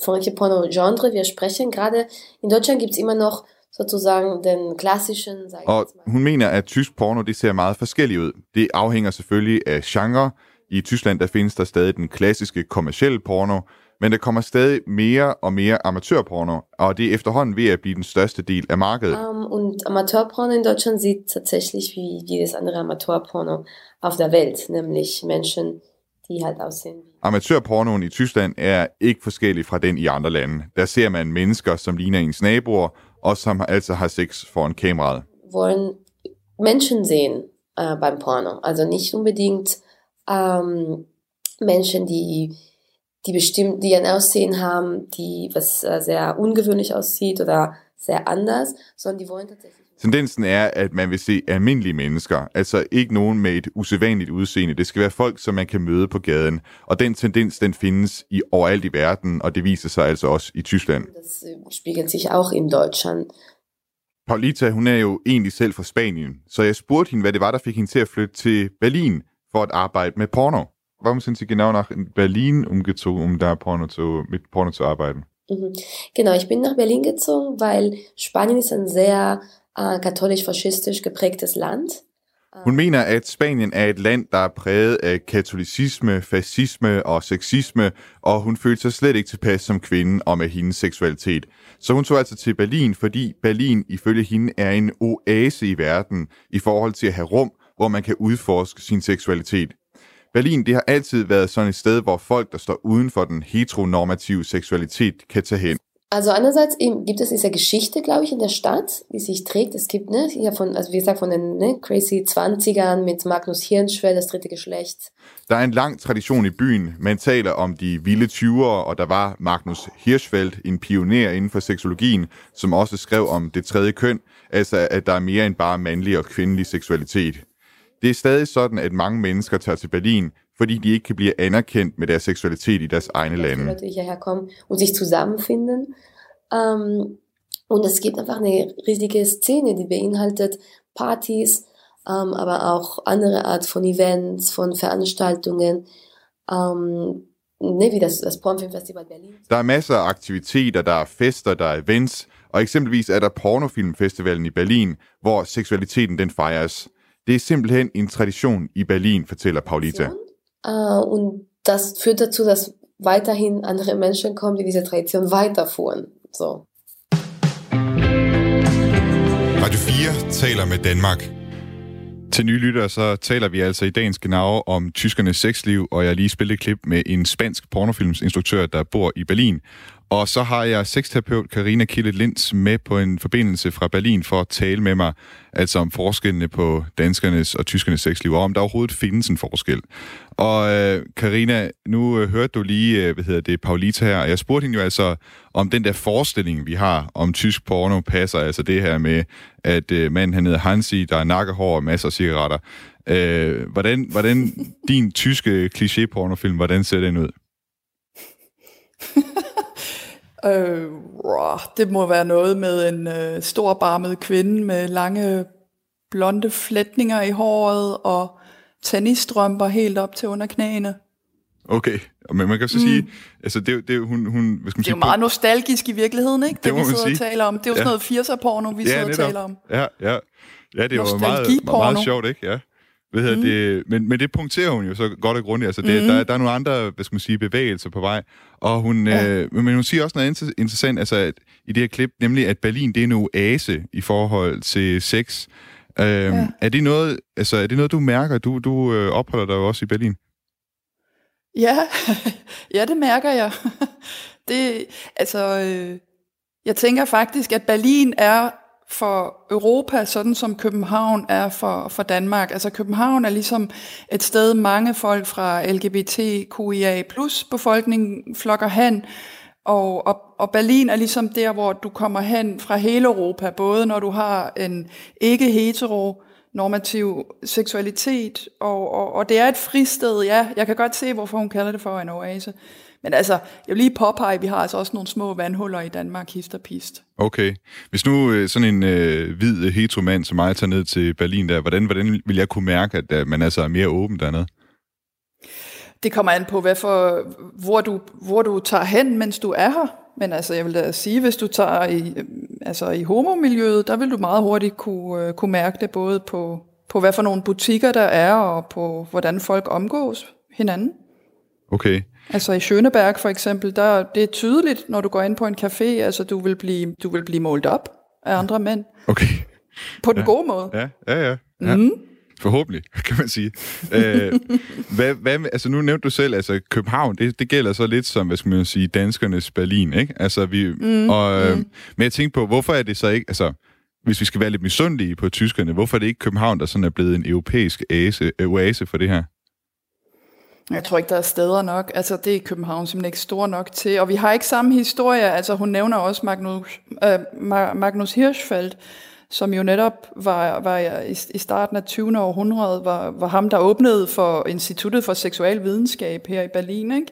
von welchem Porno-Genre wir sprechen. Gerade in Deutschland gibt es immer noch sozusagen den klassischen...
Og hun mener, at tysk porno det ser meget forskelligt ud. Det afhænger selvfølgelig af genre. I Tyskland der findes der stadig den klassiske kommercielle porno, men der kommer stadig mere og mere amatørporno, og det er efterhånden ved at blive den største del af markedet.
Um, und Amateurporno in Deutschland sieht tatsächlich wie jedes andere Amateurporno auf der Welt, nämlich Menschen, die halt aussehen.
Amatørpornoen i Tyskland er ikke forskellig fra den i andre lande. Der ser man mennesker, som ligner ens naboer, altså har sex foran kameraet.
Wollen Menschen sehen äh, beim Porno, also nicht unbedingt ähm, Menschen, die die bestimmt, die ein Aussehen haben, die was äh, sehr ungewöhnlich aussieht oder sehr anders, sondern die wollen tatsächlich
Tendensen er, at man vil se almindelige mennesker, altså ikke nogen med et usædvanligt udseende. Det skal være folk, som man kan møde på gaden. Og den tendens, den findes i overalt i verden, og det viser sig altså også i Tyskland.
Das äh, spiegelt sich auch in Deutschland.
Paulita, hun er jo egentlig selv fra Spanien, så jeg spurgte hende, hvad det var, der fik hende til at flytte til Berlin for at arbejde med porno. Warum sind Sie genau nach Berlin umgezogen, um da Porno zu, mit Porno zu arbeiten?
Mhm. Genau, ich bin nach Berlin gezogen, weil Spanien ist ein sehr äh, katholisch-faschistisch geprägtes Land.
Hun mener, at Spanien er et land, der er præget af katolicisme, fascisme og sexisme, og hun følte sig slet ikke tilpas som kvinde og med hendes seksualitet. Så hun tog altså til Berlin, fordi Berlin ifølge hende er en oase i verden i forhold til at have rum, hvor man kan udforske sin seksualitet. Berlin det har altid været sådan et sted, hvor folk, der står uden for den heteronormative seksualitet, kan tage hen.
Also einerseits eben gibt es diese Geschichte, glaube ich, in der Stadt, die sich trägt. Es gibt, ne, hier von, also wie gesagt, von den ne, crazy 20ern mit Magnus Hirnschwell, das dritte Geschlecht.
Der er en lang tradition i byen. Man taler om de vilde 20'ere, og der var Magnus Hirschfeld, en pioner inden for seksologien, som også skrev om det tredje køn, altså at der er mere end bare mandlig og kvindelig seksualitet. Det er stadig sådan, at mange mennesker tager til Berlin, fordi de ikke kan blive anerkendt med deres seksualitet i deres egne lande.
Leute hierher kommen und sich zusammenfinden. Ähm, und es gibt einfach eine riesige Szene, die beinhaltet Partys, ähm, aber auch andere Art von Events, von Veranstaltungen, ähm, ne, wie das, das Pornfilmfestival Berlin.
Der er masser af aktiviteter, der er fester, der er events, og eksempelvis er der Pornofilmfestivalen i Berlin, hvor seksualiteten den fejres. Det er simpelthen en tradition i Berlin, fortæller Paulita.
Äh, und das führt dazu, dass weiterhin andere Menschen kommen, die diese Tradition weiterführen. So.
Radio 4 taler med Danmark.
Til nye lyttere, så taler vi altså i dagens genau om tyskernes sexliv, og jeg har lige spillet et klip med en spansk pornofilmsinstruktør, der bor i Berlin. Og så har jeg sexterapeut Karina Kille Linds med på en forbindelse fra Berlin for at tale med mig, altså om forskellene på danskernes og tyskernes sexliv, og om der overhovedet findes en forskel. Og øh, Karina, nu øh, hørte du lige, øh, hvad hedder det, Paulita her, og jeg spurgte hende jo altså, om den der forestilling, vi har om tysk porno, passer altså det her med, at øh, manden han hedder Hansi, der er nakkehår og masser af cigaretter. Øh, hvordan, hvordan [laughs] din tyske kliché-pornofilm, hvordan ser den ud? [laughs]
Øh, det må være noget med en øh, stor barmet kvinde med lange blonde flætninger i håret og tennisstrømper helt op til under knæene.
Okay, men man kan så mm. sige, altså det, det hun, hun hvad skal man
Det er
sige,
jo meget nostalgisk i virkeligheden, ikke? Det,
Det
vi sidder og
sige.
taler om. Det er jo sådan
Ja.
noget 80'er-porno, vi
Ja,
sidder og
netop.
taler om.
Ja, ja. Ja, det er jo meget,
Nostalgiporno.
meget sjovt, ikke? Ja. Hvad hedder
Mm.
det? Men, men det punkterer hun jo så godt og grundigt. Altså, det,
Mm.
der, der er nogle andre, hvad skal man sige, bevægelser på vej. Og hun, ja. øh, men hun siger også noget inter- interessant, altså, at, i det her klip, nemlig at Berlin, det er en oase i forhold til sex. Øhm, ja. er, det noget, altså, er det noget, du mærker? Du, du øh, opholder dig jo også i Berlin.
Ja, [laughs] ja, det mærker jeg. [laughs] Det, altså, øh, jeg tænker faktisk, at Berlin er for Europa, sådan som København er for, for Danmark. Altså København er ligesom et sted, mange folk fra LGBTQIA plus befolkningen flokker hen, og, og, og Berlin er ligesom der, hvor du kommer hen fra hele Europa, både når du har en ikke-hetero normativ seksualitet, og, og, og det er et fristed, ja. Jeg kan godt se, hvorfor hun kalder det for en oase. Men altså, jeg vil lige påpege, at vi har altså også nogle små vandhuller i Danmark, hist og pist.
Okay. Hvis nu øh, sådan en øh, hvid heteromand som mig tager ned til Berlin der, hvordan, hvordan vil jeg kunne mærke, at at man altså er mere åben dernede?
Det kommer an på, hvad for, hvor, du, hvor du tager hen, mens du er her. Men altså, jeg vil da sige, hvis du tager i, altså i homomiljøet, der vil du meget hurtigt kunne, kunne mærke det, både på, på hvad for nogle butikker der er, og på hvordan folk omgås hinanden.
Okay.
Altså i Schøneberg for eksempel, der, det er tydeligt, når du går ind på en café, altså du vil blive, du vil blive målt op af andre mænd.
Okay.
På den
ja.
gode måde.
Ja, ja, ja. ja.
Mm.
Forhåbentlig, [laughs] kan man sige. øh, hvad, hvad, altså nu nævnte du selv, altså København, det, det gælder så lidt som, hvad skal man sige, danskernes Berlin, ikke? Altså vi,
Mm,
og, øh,
mm.
Men jeg tænkte på, hvorfor er det så ikke, altså hvis vi skal være lidt misundelige på tyskerne, hvorfor er det ikke København, der sådan er blevet en europæisk oase, oase for det her?
Jeg tror ikke, der er steder nok. Altså, det er København simpelthen ikke stor nok til. Og vi har ikke samme historie. Altså, hun nævner også Magnus, øh, Magnus Hirschfeldt, som jo netop var, var i, i starten af 20. århundrede, var, var ham, der åbnede for Instituttet for Seksuel Videnskab her i Berlin. Ikke?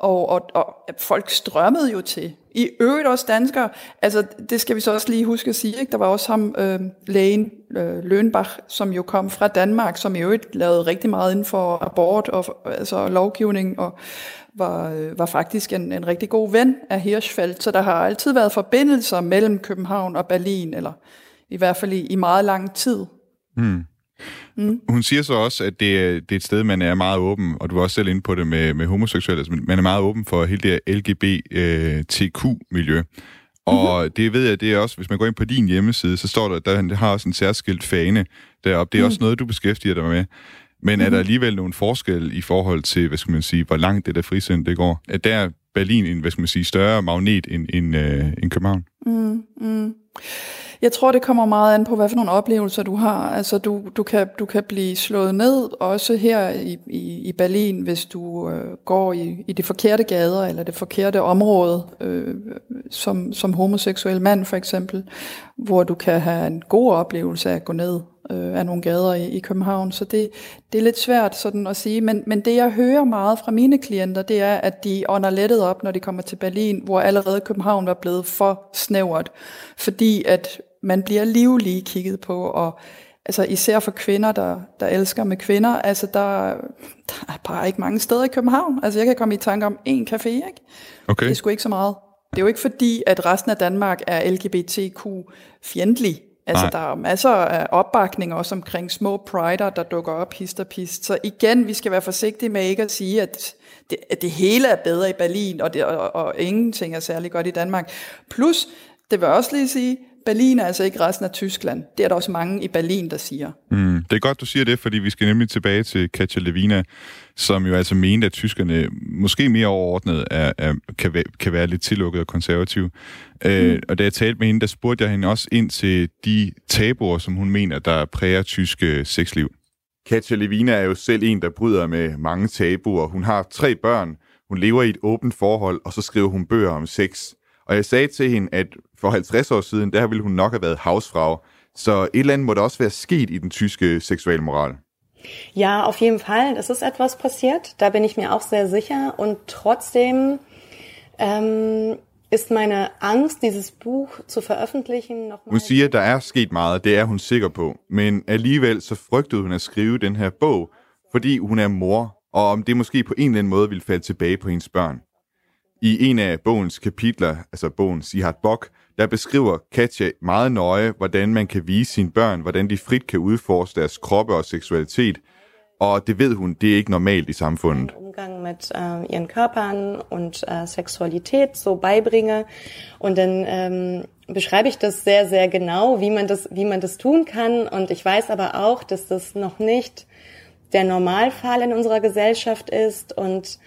Og, og, og folk strømmede jo til. I øvrigt også danskere. Altså, det skal vi så også lige huske at sige. Ikke? Der var også ham, øh, lægen øh, Lønbach, som jo kom fra Danmark, som i øvrigt lavede rigtig meget inden for abort og altså, lovgivning, og var, øh, var faktisk en, en rigtig god ven af Hirschfeldt. Så der har altid været forbindelser mellem København og Berlin, eller i hvert fald i, i meget lang tid.
Mm.
Mm.
Hun siger så også, at det er, det er et sted, man er meget åben, og du var også selv inde på det med, med homoseksuelle, altså man er meget åben for hele det her LGBTQ-miljø. Og mm-hmm. det ved jeg, det er også, hvis man går ind på din hjemmeside, så står der, der det har også en særskilt fane deroppe. Det er mm. også noget, du beskæftiger dig med. Men mm. er der alligevel nogle forskel i forhold til, hvad skal man sige, hvor langt det der frisind det går? Er der Berlin en, hvad skal man sige, større magnet end, end, øh, end København?
Mm, mm. Jeg tror, det kommer meget an på, hvad for nogle oplevelser du har. Altså, du, du, kan, du kan blive slået ned, også her i, i, i Berlin, hvis du øh, går i, i de forkerte gader, eller det forkerte område, øh, som, som homoseksuel mand for eksempel, hvor du kan have en god oplevelse af at gå ned øh, af nogle gader i, i København. Så det, det er lidt svært sådan at sige, men, men det jeg hører meget fra mine klienter, det er, at de ånder lettet op, når de kommer til Berlin, hvor allerede København var blevet for snævert, fordi at man bliver livlig kigget på, og altså især for kvinder, der, der elsker med kvinder, altså der, der er bare ikke mange steder i København. Altså jeg kan komme i tanke om en café, ikke?
Okay.
Det er sgu ikke så meget. Det er jo ikke fordi, at resten af Danmark er LGBTQ-fjendtlig. Altså
Nej.
der er masser af opbakning også omkring små prider, der dukker op hist og pist. Så igen, vi skal være forsigtige med ikke at sige, at det, at det hele er bedre i Berlin, og, det, og, og ingenting er særlig godt i Danmark. Plus, det vil jeg også lige sige, Berlin er altså ikke resten af Tyskland. Det er der også mange i Berlin, der siger.
Mm, det er godt, du siger det, fordi vi skal nemlig tilbage til Katja Levina, som jo altså mente, at tyskerne måske mere overordnet er, er, kan, være, kan være lidt tillukket og konservative. Mm. Øh, og da jeg talte med hende, der spurgte jeg hende også ind til de tabuer, som hun mener, der præger tyske sexliv. Katja Levina er jo selv en, der bryder med mange tabuer. Hun har tre børn, hun lever i et åbent forhold, og så skriver hun bøger om sex. Og jeg sagde til hende, at for 50 år siden, der ville hun nok have været havsfrau. Så et eller andet må der også være sket i den tyske seksualmoral.
Ja, auf jeden Fall. Es ist etwas passiert. Da bin ich mir auch sehr sicher. Und trotzdem ähm, ist meine Angst, dieses Buch zu veröffentlichen, noch
Hun siger, der er sket meget, det er hun sikker på. Men alligevel så frygtede hun at skrive den her bog, fordi hun er mor, og om det måske på en eller anden måde ville falde tilbage på hendes børn. I en af bogens kapitler, altså bogen Sihart Bok, der beskriver Katja meget nøje, hvordan man kan vise sine børn, hvordan de frit kan udforske deres kroppe og seksualitet, og det ved hun, det er ikke normalt i samfundet.
Umgang mit äh, ihren Körpern und äh, Sexualität so beibringe. Und dann ähm, beschreibe ich das sehr, sehr genau, wie man das, wie man das tun kann. Und ich weiß aber auch, dass das noch nicht der Normalfall in unserer Gesellschaft ist. Und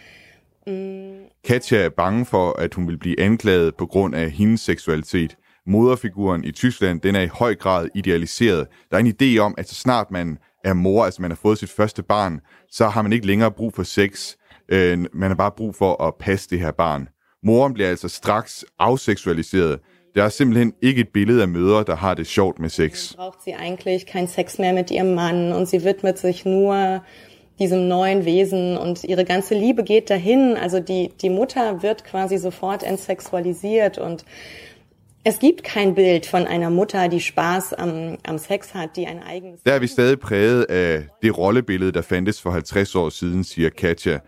Katja er bange for, at hun vil blive anklaget på grund af hendes seksualitet. Moderfiguren i Tyskland, den er i høj grad idealiseret. Der er en idé om, at så snart man er mor, altså man har fået sit første barn, så har man ikke længere brug for sex. Øh, man har bare brug for at passe det her barn. Moren bliver altså straks afseksualiseret. Der er simpelthen ikke et billede af mødre, der har det sjovt med sex.
Braucht sie eigentlich keinen Sex mehr mit ihrem Mann und sie widmet sich nur diesem neuen Wesen und ihre ganze Liebe geht dahin. Also die, die Mutter wird quasi sofort entsexualisiert und es gibt kein Bild von einer Mutter, die Spaß am, am Sex hat, die ein eigenes...
Der er vi stadig præget af det rollebillede, der fandtes for 50 år siden, siger Katja.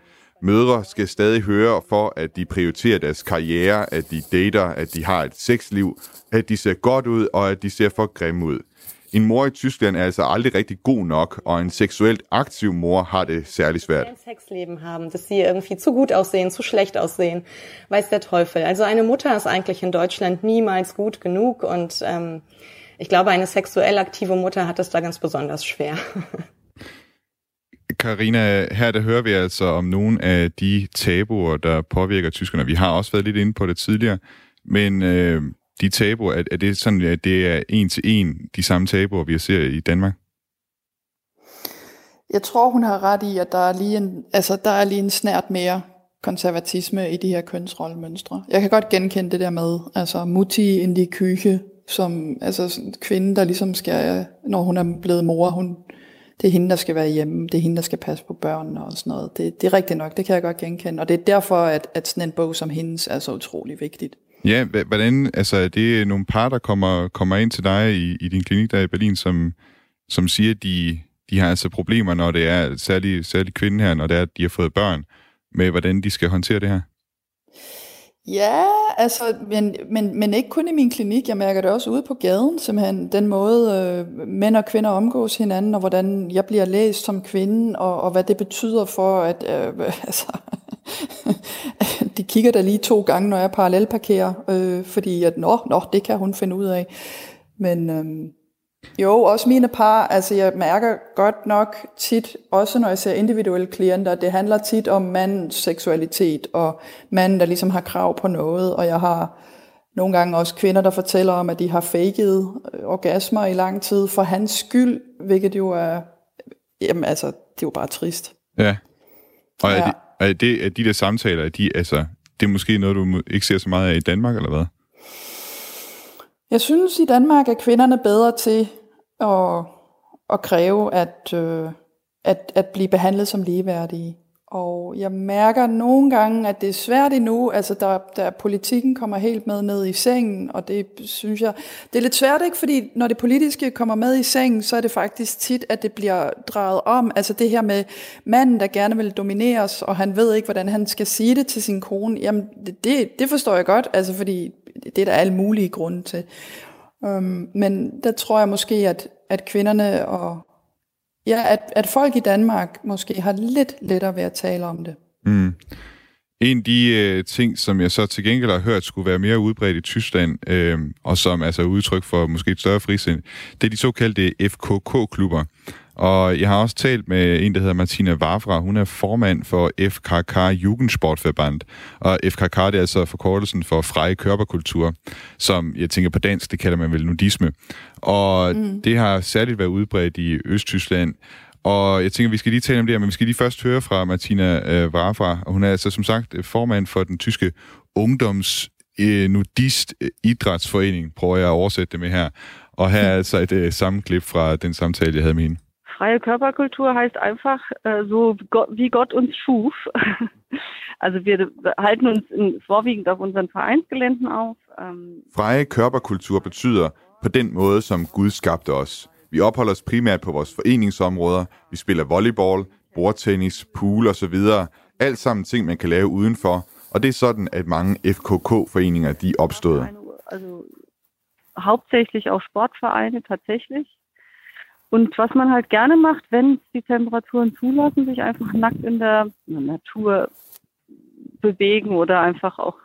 Mødre skal stadig høre for, at de prioriterer deres karriere, at de dater, at de har et sexliv, at de ser godt ud, og at de ser for grimme ud. En mor i Tyskland er altså aldrig rigtig god nok, og en seksuelt aktiv mor har det særlig svært.
Ein Sexleben haben, dass sie irgendwie zu gut aussehen, zu schlecht aussehen, weiß der Teufel. Also eine Mutter ist eigentlich in Deutschland niemals gut genug und ähm, ich glaube, eine sexuell aktive Mutter hat es da ganz besonders schwer. [laughs]
Karina, her der hører vi altså om nogle af de tabuer, der påvirker tyskerne. Vi har også været lidt inde på det tidligere, men øh, de tabuer, er, er det sådan, at det er en til en de samme tabuer, vi ser i Danmark?
Jeg tror, hun har ret i, at der er lige en, altså, der er lige en snært mere konservatisme i de her kønsrollemønstre. Jeg kan godt genkende det der med, altså mutti in die Küche, som altså kvinden, der ligesom skal, når hun er blevet mor, hun, det er hende, der skal være hjemme, det er hende, der skal passe på børnene og sådan noget. Det, det er rigtigt nok, det kan jeg godt genkende. Og det er derfor, at, at sådan en bog som hendes er så utrolig vigtigt.
Ja, hvordan, altså det er nogle par, der kommer, kommer ind til dig i, i din klinik der i Berlin, som, som siger, at de, de har altså problemer, når det er, særligt, særlig kvinden her, når det er, at de har fået børn, med hvordan de skal håndtere det her?
Ja, altså, men, men, men ikke kun i min klinik. Jeg mærker det også ude på gaden, simpelthen. Den måde, øh, mænd og kvinder omgås hinanden, og hvordan jeg bliver læst som kvinde, og, og hvad det betyder for, at øh, [laughs] altså, de kigger da lige to gange, når jeg parallelparkerer, øh, fordi at, nå, nå, det kan hun finde ud af. Men øh, jo, også mine par, altså jeg mærker godt nok tit, også når jeg ser individuelle klienter, det handler tit om mandens seksualitet, og manden, der ligesom har krav på noget, og jeg har nogle gange også kvinder, der fortæller om, at de har faked orgasmer i lang tid for hans skyld, hvilket jo er, jamen altså, det er jo bare trist.
Ja. Og er,
Ja.
det, er, det, er de der samtaler, er de, altså, det er måske noget, du ikke ser så meget af i Danmark, eller hvad?
Jeg synes, i Danmark er kvinderne bedre til at, at kræve at, øh, at, at blive behandlet som ligeværdige. Og jeg mærker nogle gange, at det er svært endnu. Altså, der, der politikken kommer helt med ned i sengen, og det synes jeg, det er lidt svært, ikke? Fordi når det politiske kommer med i sengen, så er det faktisk tit, at det bliver drejet om. Altså det her med manden, der gerne vil domineres, og han ved ikke, hvordan han skal sige det til sin kone. Jamen, det, det, det forstår jeg godt, altså fordi det er der alle mulige grunde til. Øhm, men der tror jeg måske, at, at kvinderne og ja, at, at folk i Danmark måske har lidt lettere ved at tale om det.
Mm. En af de øh, ting, som jeg så til gengæld har hørt skulle være mere udbredt i Tyskland, øh, og som altså er udtryk for måske et større frisind, det er de såkaldte FKK-klubber. Og jeg har også talt med en, der hedder Martina Wafra. Hun er formand for FKK Jugendsportverband. Og FKK det er altså forkortelsen for Freie Körperkultur, som jeg tænker på dansk, det kalder man vel nudisme. Og mm. det har særligt været udbredt i Østtyskland. Og jeg tænker, vi skal lige tale om det her, men vi skal lige først høre fra Martina øh, Warfra. Og hun er altså som sagt formand for den tyske ungdoms øh, nudist øh, idrætsforening, prøver jeg at oversætte det med her. Og her er altså et øh, sammenklip fra den samtale, jeg havde med hende.
Freie Körperkultur heißt einfach äh, so wie Gott uns schuf. [laughs] also wir halten uns in, vorwiegend auf unseren Vereinsgeländen auf. Ähm,
Freie Körperkultur betyder på den måde, som Gud skabte os. Vi opholder os primært på vores foreningsområder. Vi spiller volleyball, bordtennis, pool osv. Alt sammen ting, man kan lave udenfor. Og det er sådan, at mange FKK-foreninger de er opstået.
also hauptsächlich auch Sportvereine tatsächlich. Und was man halt gerne macht, wenn die Temperaturen zulassen, sich einfach nackt in der Natur bewegen oder einfach auch,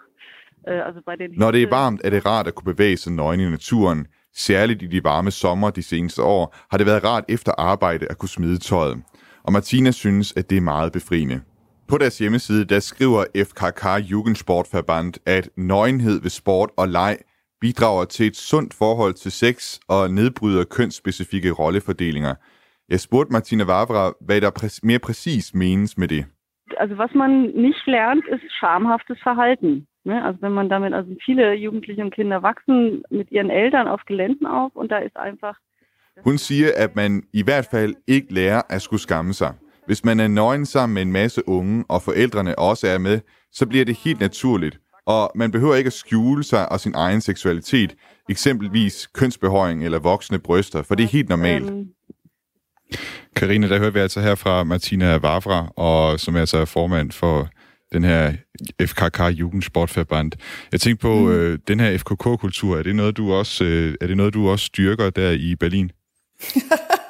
äh, also bei den
Når det er varmt, er det rart at kunne bevæge sig nøgen i naturen. Særligt i de varme sommer de seneste år har det været rart efter arbejde at kunne smide tøjet. Og Martina synes, at det er meget befriende. På deres hjemmeside, der skriver FKK Jugendsportverband, at nøgenhed ved sport og leg bidrager til et sundt forhold til sex og nedbryder kønsspecifikke rollefordelinger. Jeg spurgte Martina Wavra, hvad der præ- mere præcis menes med det.
Also was man nicht lernt, ist schamhaftes Verhalten. Ne? Also wenn man damit, also viele Jugendliche und Kinder wachsen mit ihren Eltern auf Geländen auf und da ist einfach
Hun siger, at man i hvert fald ikke lærer at skulle skamme sig. Hvis man er nøgen sammen med en masse unge, og forældrene også er med, så bliver det helt naturligt. Og man behøver ikke at skjule sig og sin egen seksualitet, eksempelvis kønsbehøring eller voksne bryster, for det er helt normalt.
ähm,
Karina, der hørte vi altså her fra Martina Wavra, og som altså er formand for den her FKK Jugendsportverband. Jeg tænkte på, mm. øh, den her FKK-kultur, er det noget, du også, øh, er det noget, du også styrker der i Berlin? [laughs]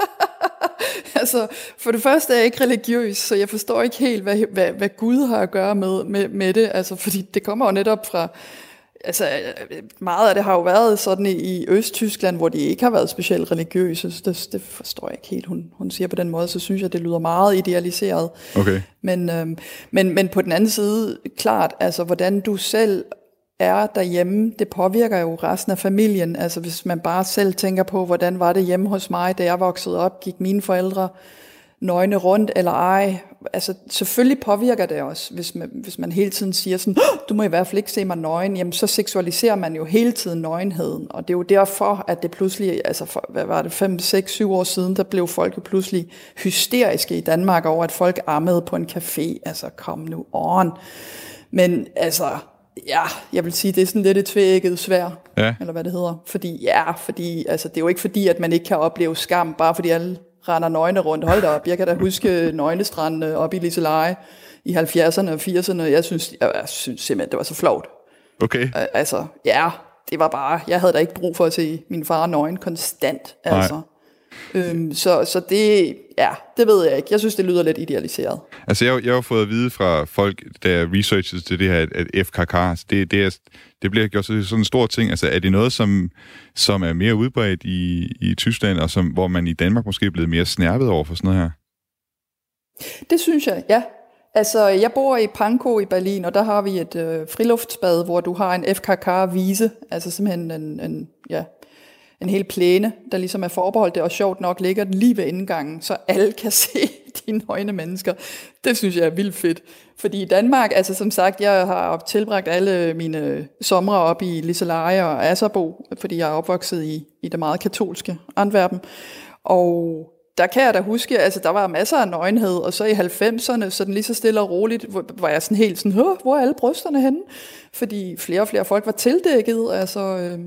altså, for det første er jeg ikke religiøs, så jeg forstår ikke helt, hvad, hvad, hvad Gud har at gøre med, med, med det. Altså, fordi det kommer jo netop fra... Altså, meget af det har jo været sådan i, i Østtyskland, hvor de ikke har været specielt religiøse. Så det, det forstår jeg ikke helt, hun, hun siger på den måde. Så synes jeg, det lyder meget idealiseret.
Okay.
Men, øhm, men, men på den anden side, klart, altså hvordan du selv er derhjemme, det påvirker jo resten af familien. Altså hvis man bare selv tænker på, hvordan var det hjemme hos mig, da jeg voksede op, gik mine forældre nøgne rundt eller ej. Altså selvfølgelig påvirker det også, hvis man, hvis man hele tiden siger sådan, du må i hvert fald ikke se mig nøgen, jamen så seksualiserer man jo hele tiden nøgenheden. Og det er jo derfor, at det pludselig, altså for, hvad var det, 5, 6, 7 år siden, der blev folk jo pludselig hysteriske i Danmark over, at folk ammede på en café. Altså kom nu on. Men altså, ja, jeg vil sige, det er sådan lidt et tvækket svær,
Ja.
eller hvad det hedder. Fordi, ja, fordi, altså, det er jo ikke fordi, at man ikke kan opleve skam, bare fordi alle render nøgne rundt. Hold da op, jeg kan da huske nøgnestrandene op i Liseleje i 70'erne og 80'erne. Jeg synes, jeg, jeg synes simpelthen, det var så flot.
Okay.
Altså, ja, det var bare, jeg havde da ikke brug for at se min far nøgen konstant. Altså. Øhm, så, så det, ja, det ved jeg ikke. Jeg synes, det lyder lidt idealiseret.
Altså, jeg, jeg har fået at vide fra folk, der researchede til det her, at FKK, altså, det, det, er, det bliver gjort sådan en stor ting. Altså, er det noget, som, som er mere udbredt i, i Tyskland, og som, hvor man i Danmark måske er blevet mere snærpet over for sådan noget her?
Det synes jeg, ja. Altså, jeg bor i Pankow i Berlin, og der har vi et øh, friluftsbad, hvor du har en FKK-vise, altså simpelthen en, en, ja, en hel plæne, der ligesom er forbeholdt det, og sjovt nok ligger den lige ved indgangen, så alle kan [laughs] se de nøgne mennesker. Det synes jeg er vildt fedt. Fordi i Danmark, altså som sagt, jeg har tilbragt alle mine somre op i Liseleje og Asserbo, fordi jeg er opvokset i, i det meget katolske Antwerpen. Og der kan jeg da huske, altså der var masser af nøgenhed, og så i 90'erne, så den lige så stille og roligt, var jeg sådan helt sådan, hvor er alle brysterne henne? Fordi flere og flere folk var tildækket, altså... Øh,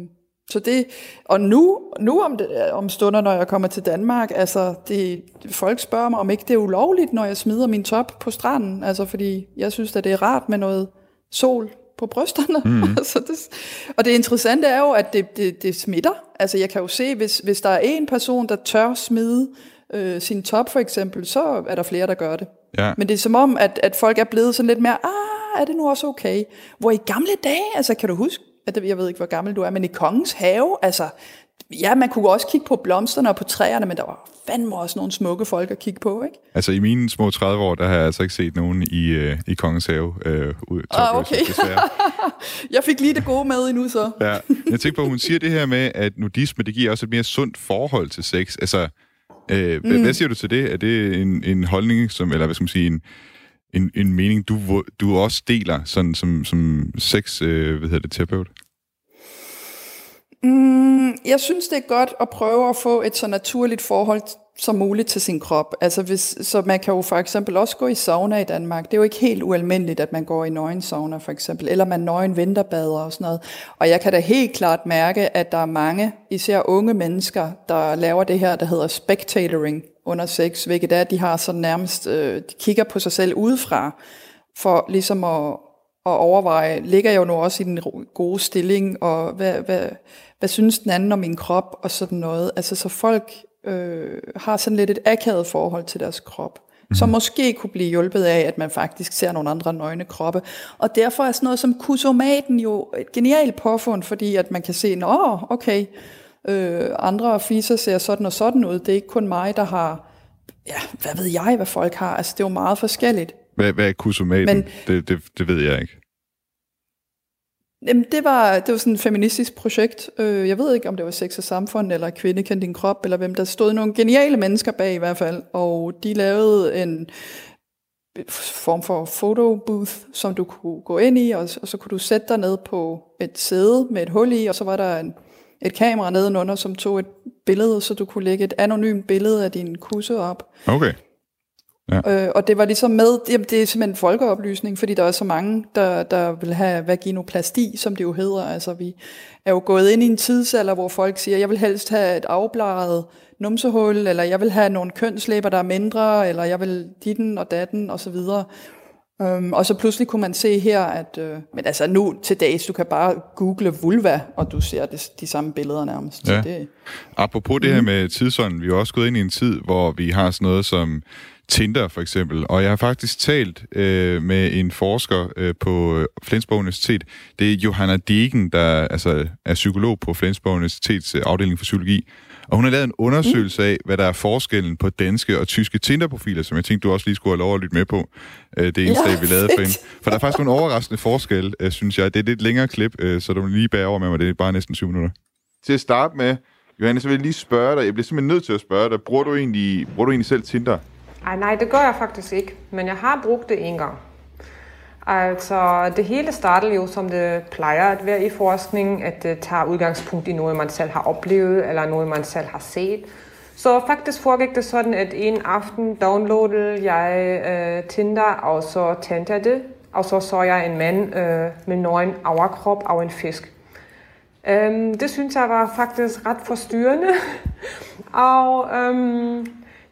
så det, og nu, nu om, det, om stunder, når jeg kommer til Danmark, altså det, folk spørger mig, om ikke det er ulovligt, når jeg smider min top på stranden, altså fordi jeg synes, at det er rart med noget sol på brysterne. Mm. [laughs] altså det, og det interessante er jo, at det, det, det smitter. Altså jeg kan jo se, hvis, hvis der er en person, der tør smide øh, sin top for eksempel, så er der flere, der gør det.
Ja.
Men det er som om, at, at folk er blevet sådan lidt mere, ah, er det nu også okay? Hvor i gamle dage, altså kan du huske, jeg ved ikke, hvor gammel du er, men i kongens have, altså, ja, man kunne også kigge på blomsterne og på træerne, men der var fandme også nogle smukke folk at kigge på, ikke?
Altså, i mine små 30 år, der har jeg altså ikke set nogen i, øh, i Kongens Have øh, ud,
Ah, okay. [laughs] jeg fik lige det gode med endnu så.
Ja. Jeg tænker på, at hun siger det her med, at nudisme, det giver også et mere sundt forhold til sex. Altså, øh. Mm. hvad siger du til det? Er det en, en holdning, som, eller hvad skal man sige, en, en, en mening, du, du også deler sådan, som, som sex, øh, hvad hedder det, terapeut?
Mm, jeg synes, det er godt at prøve at få et så naturligt forhold som muligt til sin krop. Altså hvis, så man kan jo for eksempel også gå i sauna i Danmark. Det er jo ikke helt ualmindeligt, at man går i nøgen sauna for eksempel, eller man nøgen vinterbader og sådan noget. Og jeg kan da helt klart mærke, at der er mange, især unge mennesker, der laver det her, der hedder spectatoring under sex, hvilket er, at de har sådan nærmest, øh, de kigger på sig selv udefra, for ligesom at, at overveje, ligger jeg jo nu også i den gode stilling, og hvad, hvad, hvad synes den anden om min krop, og sådan noget. Altså så folk øh, har sådan lidt et akavet forhold til deres krop, mm. som måske kunne blive hjulpet af, at man faktisk ser nogle andre nøgne kroppe. Og derfor er sådan noget som kusomaten jo et genialt påfund, fordi at man kan se, nå, okay, øh, andre fiser ser sådan og sådan ud. Det er ikke kun mig, der har, ja, hvad ved jeg, hvad folk har. Altså det er jo meget forskelligt.
Hvad, hvad er kusomaten?
Men-
Det, det, det ved jeg ikke.
Jamen, det var, det var sådan et feministisk projekt. Øh, jeg ved ikke, om det var Sex og Samfund, eller Kvinde kendt din krop, eller hvem der stod nogle geniale mennesker bag i hvert fald. Og de lavede en form for photo booth, som du kunne gå ind i, og, og så kunne du sætte dig ned på et sæde med et hul i, og så var der en, et kamera nedenunder, som tog et billede, så du kunne lægge et anonymt billede af din kusse op.
Okay.
Ja. Øh, og det var ligesom med, jamen det er simpelthen folkeoplysning, fordi der er så mange, der, der vil have vaginoplasti, som det jo hedder. Altså vi er jo gået ind i en tidsalder, hvor folk siger, jeg vil helst have et afbladet numsehul, eller jeg vil have nogle kønslæber, der er mindre, eller jeg vil ditten og datten og så videre. Um, og så pludselig kunne man se her, at øh, men altså nu til dags, du kan bare google vulva, og du ser det, de samme billeder nærmest.
Ja.
Så det,
Apropos det her med tidsånden, vi er også gået ind i en tid, hvor vi har sådan noget som Tinder for eksempel, og jeg har faktisk talt øh, med en forsker øh, på Flensborg Universitet. Det er Johanna Degen, der altså, er psykolog på Flensborg Universitets øh, afdeling for psykologi, og hun har lavet en undersøgelse af, hvad der er forskellen på danske og tyske Tinder-profiler, som jeg tænkte, du også lige skulle have lov at lytte med på. Øh, det indslag, ja, vi lavede for hende. For der er faktisk nogle overraskende forskelle, øh, synes jeg. Det er et lidt længere klip, øh, så du må lige bære over med mig. Det er bare næsten syv minutter. Til at starte med, Johannes, så vil jeg lige spørge dig. Jeg bliver simpelthen nødt til at spørge dig. Bruger du egentlig, bruger du egentlig selv Tinder?
Ej, nej, det gør jeg faktisk ikke. Men jeg har brugt det en gang. Altså, det hele starter jo, som det plejer at være i forskning, at det tager udgangspunkt i noget, man selv har oplevet, eller noget, man selv har set. Så faktisk foregik det sådan, at en aften downloadede jeg øh, Tinder, og så tændte jeg det, og så så jeg en mand øh, med nøgen overkrop og en fisk. Øhm, det synes jeg var faktisk ret forstyrrende. [laughs] og øhm,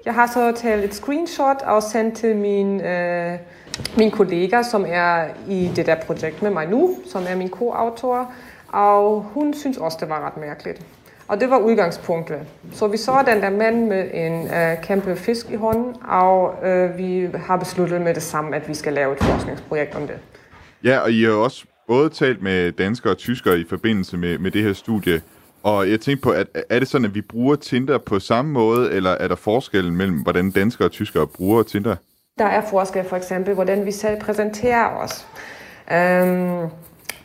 jeg har så taget et screenshot og sendt til min, øh, min kollega, som er i det der projekt med mig nu, som er min co-autor. Og hun synes også, det var ret mærkeligt. Og det var udgangspunktet. Så vi så den der mand med en øh, kæmpe fisk i hånden, og øh, vi har besluttet med det samme, at vi skal lave et forskningsprojekt om det.
Ja, og I har også både talt med danskere og tyskere i forbindelse med, med det her studie. Og jeg tænkte på, at er det sådan, at vi bruger Tinder på samme måde, eller er der forskellen mellem, hvordan danskere og tyskere bruger Tinder?
Der er forskel for eksempel, hvordan vi selv præsenterer os. Øhm,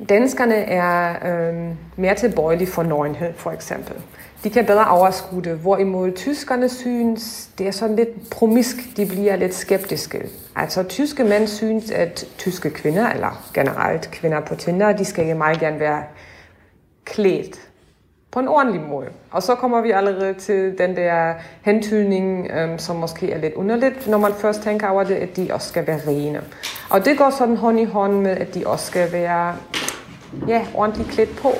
danskerne er øhm, mere tilbøjelige for nøgenhed, for eksempel. De kan bedre overskue det, hvorimod tyskerne synes, det er sådan lidt promisk, de bliver lidt skeptiske. Altså tyske mænd synes, at tyske kvinder, eller generelt kvinder på Tinder, de skal meget gerne være klædt på en ordentlig måde. Og så kommer vi allerede til den der hentydning, øhm, som måske er lidt underligt, når man først tænker over det, at de også skal være rene. Og det går sådan hånd i hånd med, at de også skal være ja, ordentligt klædt på.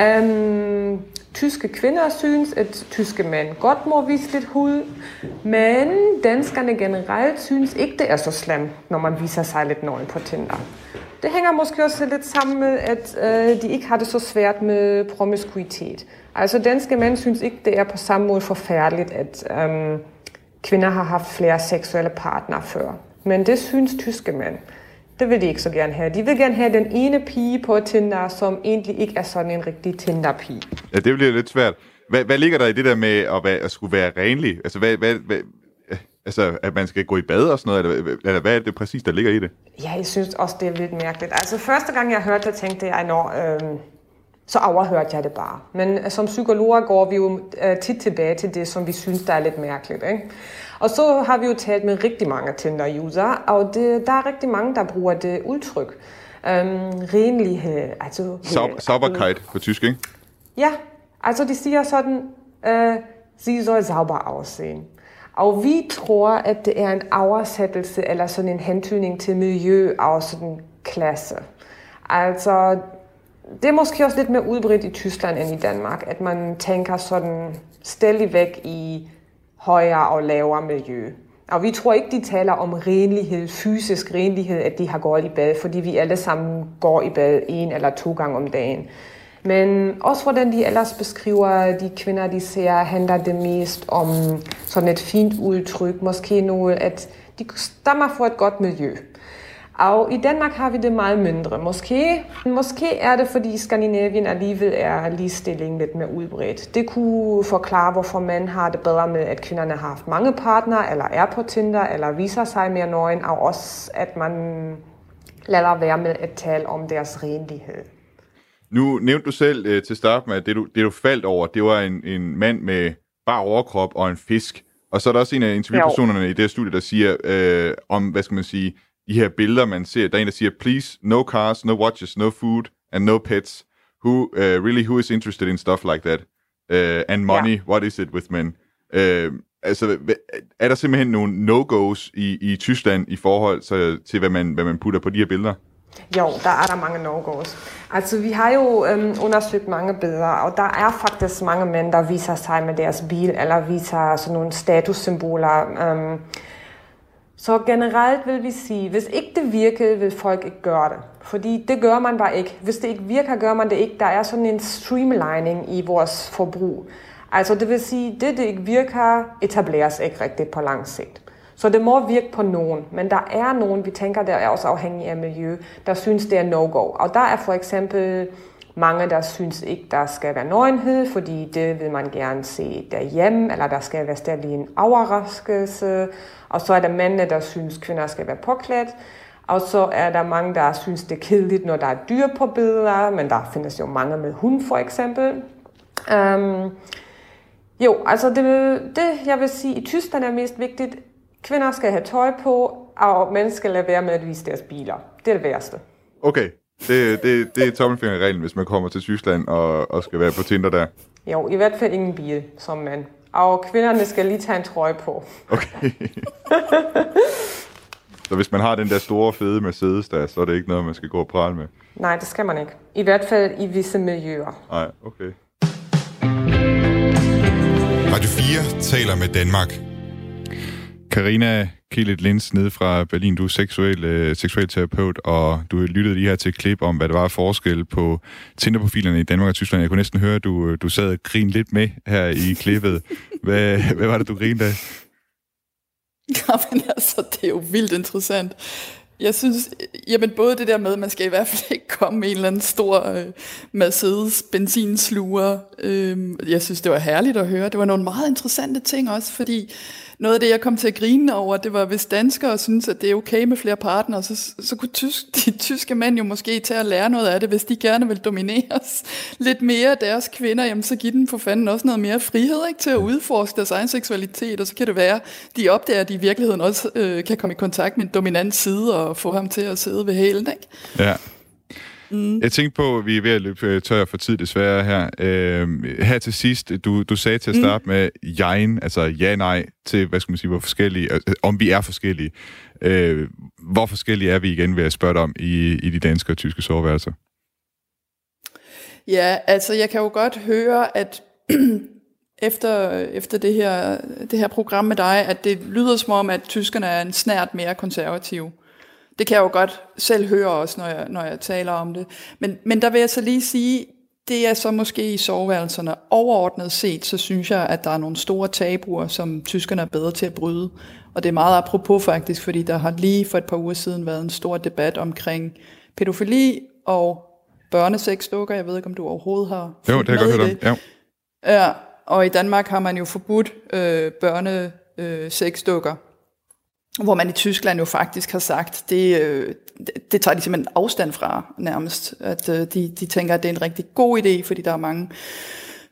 Øhm, tyske kvinder synes, at tyske mænd godt må vise lidt hud, men danskerne generelt synes ikke, det er så slemt, når man viser sig lidt nøgen på Tinder. Det hænger måske også lidt sammen med, at øh, de ikke har det så svært med promiskuitet. Altså danske mænd synes ikke, det er på samme måde forfærdeligt, at øh, kvinder har haft flere seksuelle partnere før. Men det synes tyske mænd. Det vil de ikke så gerne have. De vil gerne have den ene pige på Tinder, som egentlig ikke er sådan en rigtig Tinder-pige.
Ja, det bliver lidt svært. Hvad, hvad ligger der i det der med at, være, at skulle være renlig? Altså, hvad, hvad, hvad, Altså, at man skal gå i bad og sådan noget, eller, eller hvad er det præcis, der ligger i det?
Ja, jeg synes også, det er lidt mærkeligt. Altså, første gang jeg hørte det, tænkte jeg, når, øh, så overhørte jeg det bare. Men øh, som psykologer går vi jo øh, tit tilbage til det, som vi synes, der er lidt mærkeligt. Ikke? Og så har vi jo talt med rigtig mange Tinder-user, og det, der er rigtig mange, der bruger det udtryk. Øhm, renlighed, altså...
Sauberkeit på tysk, ikke?
Ja, altså de siger sådan, øh, sie soll sauber aussehen. Og vi tror, at det er en oversættelse eller sådan en hentydning til miljø og sådan klasse. Altså, det er måske også lidt mere udbredt i Tyskland end i Danmark, at man tænker sådan stille væk i højere og lavere miljø. Og vi tror ikke, de taler om renlighed, fysisk renlighed, at de har gået i bad, fordi vi alle sammen går i bad en eller to gange om dagen. Men også hvordan de ellers beskriver de kvinder, de ser, handler det mest om sådan et fint udtryk. Måske noget, at de stammer fra et godt miljø. Og i Danmark har vi det meget mindre. Måske, måske er det, fordi Skandinavien alligevel er ligestilling lidt mere udbredt. Det kunne forklare, hvorfor mænd har det bedre med, at kvinderne har haft mange partnere, eller er på Tinder, eller viser sig mere nøgen, og også at man lader være med at tale om deres renlighed.
Nu nævnte du selv øh, til start med, at det du, det du faldt over, det var en, en mand med bare overkrop og en fisk. Og så er der også en af interviewpersonerne i det her studie, der siger øh, om, hvad skal man sige, de her billeder, man ser. Der er en, der siger, please, no cars, no watches, no food, and no pets. Who, uh, really, who is interested in stuff like that? Uh, and money, yeah. what is it with men? Uh, altså, er der simpelthen nogle no-goes i, i Tyskland i forhold til, til hvad, man, hvad man putter på de her billeder?
Jo, der er der mange no-go's. Altså, vi har jo øhm, undersøgt mange billeder, og der er faktisk mange mænd, der viser sig med deres bil, eller viser sådan nogle statussymboler. Øhm, så generelt vil vi sige, hvis ikke det virker, vil folk ikke gøre det. Fordi det gør man bare ikke. Hvis det ikke virker, gør man det ikke. Der er sådan en streamlining i vores forbrug. Altså det vil sige, det det ikke virker, etableres ikke rigtigt på lang sigt. Så det må virke på nogen, men der er nogen, vi tænker, der er også afhængige af miljø, der synes, det er no-go. Og der er for eksempel mange, der synes ikke, der skal være nøgenhed, fordi det vil man gerne se derhjemme, eller der skal være stadig en overraskelse. Og så er der mændene, der synes, kvinder skal være påklædt. Og så er der mange, der synes, det er kedeligt, når der er dyr på billeder, men der findes jo mange med hund for eksempel. Um, jo, altså det, det, jeg vil sige, i Tyskland er mest vigtigt, kvinder skal have tøj på, og mænd skal lade være med at vise deres biler. Det er det værste.
Okay, det, det, det er tommelfingerreglen, hvis man kommer til Tyskland og, og skal være på Tinder der.
Jo, i hvert fald ingen bil som mand. Og kvinderne skal lige tage en trøje på.
Okay. så hvis man har den der store fede Mercedes der, så er det ikke noget, man skal gå og prale med?
Nej, det skal man ikke. I hvert fald i visse miljøer.
Nej, okay.
Radio 4 taler med Danmark.
Karina Kielet Lins nede fra Berlin, du er seksuel, øh, seksuel terapeut, og du lyttede lige her til et klip om, hvad der var forskel på Tinder-profilerne i Danmark og Tyskland. Jeg kunne næsten høre, at du, du sad og grinede lidt med her i klippet. [laughs] Hvad, hvad var det, du grinede af?
Jamen altså, det er jo vildt interessant. Jeg synes, jamen både det der med, at man skal i hvert fald ikke komme med en eller anden stor øh, Mercedes benzinsluger. Øh, jeg synes, det var herligt at høre. Det var nogle meget interessante ting også, fordi noget af det, jeg kom til at grine over, det var, hvis danskere synes, at det er okay med flere partnere, så, så kunne tysk, [laughs] de tyske mænd jo måske til at lære noget af det, hvis de gerne vil domineres [laughs] lidt mere af deres kvinder, jamen så giv dem for fanden også noget mere frihed ikke, til at udforske deres egen seksualitet, og så kan det være, de opdager, at de i virkeligheden også øh, kan komme i kontakt med en dominant side og få ham til at sidde ved hælen. Ikke?
Ja. Mm. Jeg tænkte på, at vi er ved at løbe øh, tør for tid desværre her. Øh, her til sidst, du, du sagde til at starte mm. med jein, altså ja-nej, til, hvad skal man sige, hvor forskellige, øh, om vi er forskellige. Øh, hvor forskellige er vi igen, ved at spørge om i, i de danske og tyske soveværelser?
Ja, altså jeg kan jo godt høre, at [clears throat] efter, efter det, her, det her program med dig, at det lyder som om, at tyskerne er en snært mere konservative. Det kan jeg jo godt selv høre også, når jeg, når jeg taler om det. Men, men der vil jeg så lige sige, det er så måske i soveværelserne. Overordnet set, så synes jeg, at der er nogle store tabuer, som tyskerne er bedre til at bryde. Og det er meget apropos faktisk, fordi der har lige for et par uger siden været en stor debat omkring pædofili og børnesexdukker. Jeg ved ikke, om du overhovedet har
Jo, det har jeg godt hørt om.
Ja. ja, og i Danmark har man jo forbudt øh, børnesexdukker. Hvor man i Tyskland jo faktisk har sagt, det, øh, det tager de simpelthen afstand fra nærmest, at øh, de, de tænker, at det er en rigtig god idé, fordi der er mange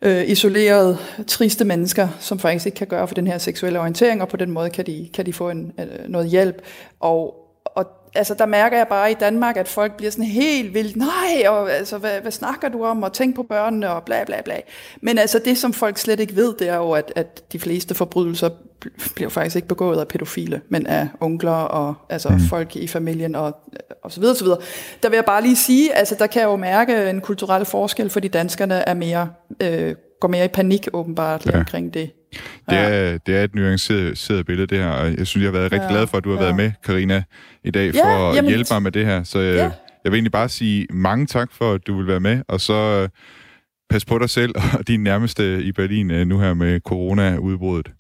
øh, isolerede, triste mennesker, som faktisk ikke kan gøre for den her seksuelle orientering, og på den måde kan de, kan de få en, øh, noget hjælp. Og altså, der mærker jeg bare i Danmark, at folk bliver sådan helt vildt, nej, og altså, hvad, hvad snakker du om, og tænk på børnene, og bla bla bla. Men altså, det som folk slet ikke ved, det er jo, at, at de fleste forbrydelser bliver faktisk ikke begået af pædofile, men af onkler og altså mm. folk i familien og, og så videre, så videre. Der vil jeg bare lige sige, altså der kan jeg jo mærke en kulturel forskel, fordi danskerne er mere, øh, går mere i panik åbenbart ja. omkring det.
Det er, det er et nuanceret billede, det her, og jeg synes, jeg har været rigtig ja, glad for, at du har ja. været med, Karina i dag, for ja, at hjælpe mig med det her. Så jeg, ja. jeg vil egentlig bare sige mange tak for, at du vil være med, og så øh, pas på dig selv og din nærmeste i Berlin øh, nu her med corona-udbruddet.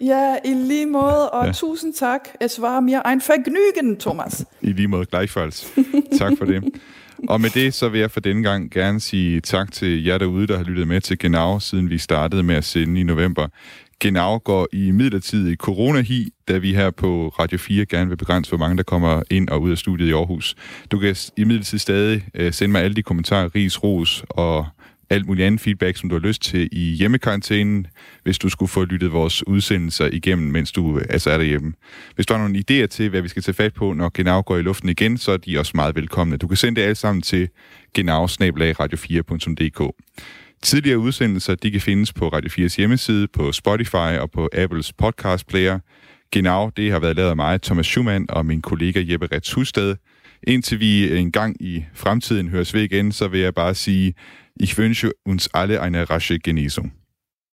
Ja, i lige måde, og ja. tusind tak. Es war mir ein Vergnügen, Thomas.
I lige måde, gleichfalls. tak for det. [laughs] [laughs] Og med det, så vil jeg for denne gang gerne sige tak til jer derude, der har lyttet med til Genau, siden vi startede med at sende i november.
Genau går i midlertidig coronahi, da vi her på Radio 4 gerne vil begrænse, hvor mange der kommer ind og ud af studiet i Aarhus. Du kan i midlertid stadig øh, sende mig alle de kommentarer, ris, ros og alt muligt andet feedback, som du har lyst til i hjemmekarantænen, hvis du skulle få lyttet vores udsendelser igennem, mens du øh, altså er derhjemme. Hvis du har nogle idéer til, hvad vi skal tage fat på, når Genau går i luften igen, så er de også meget velkomne. Du kan sende det alt sammen til genau-radio4.dk. Tidligere udsendelser de kan findes på Radio 4's hjemmeside, på Spotify og på Apples podcast player. Genau, det har været lavet af mig, Thomas Schumann og min kollega Jeppe Rets Husted. Indtil vi en gang i fremtiden høres ved igen, så vil jeg bare sige, ich wünsche uns alle eine rasche Genesung.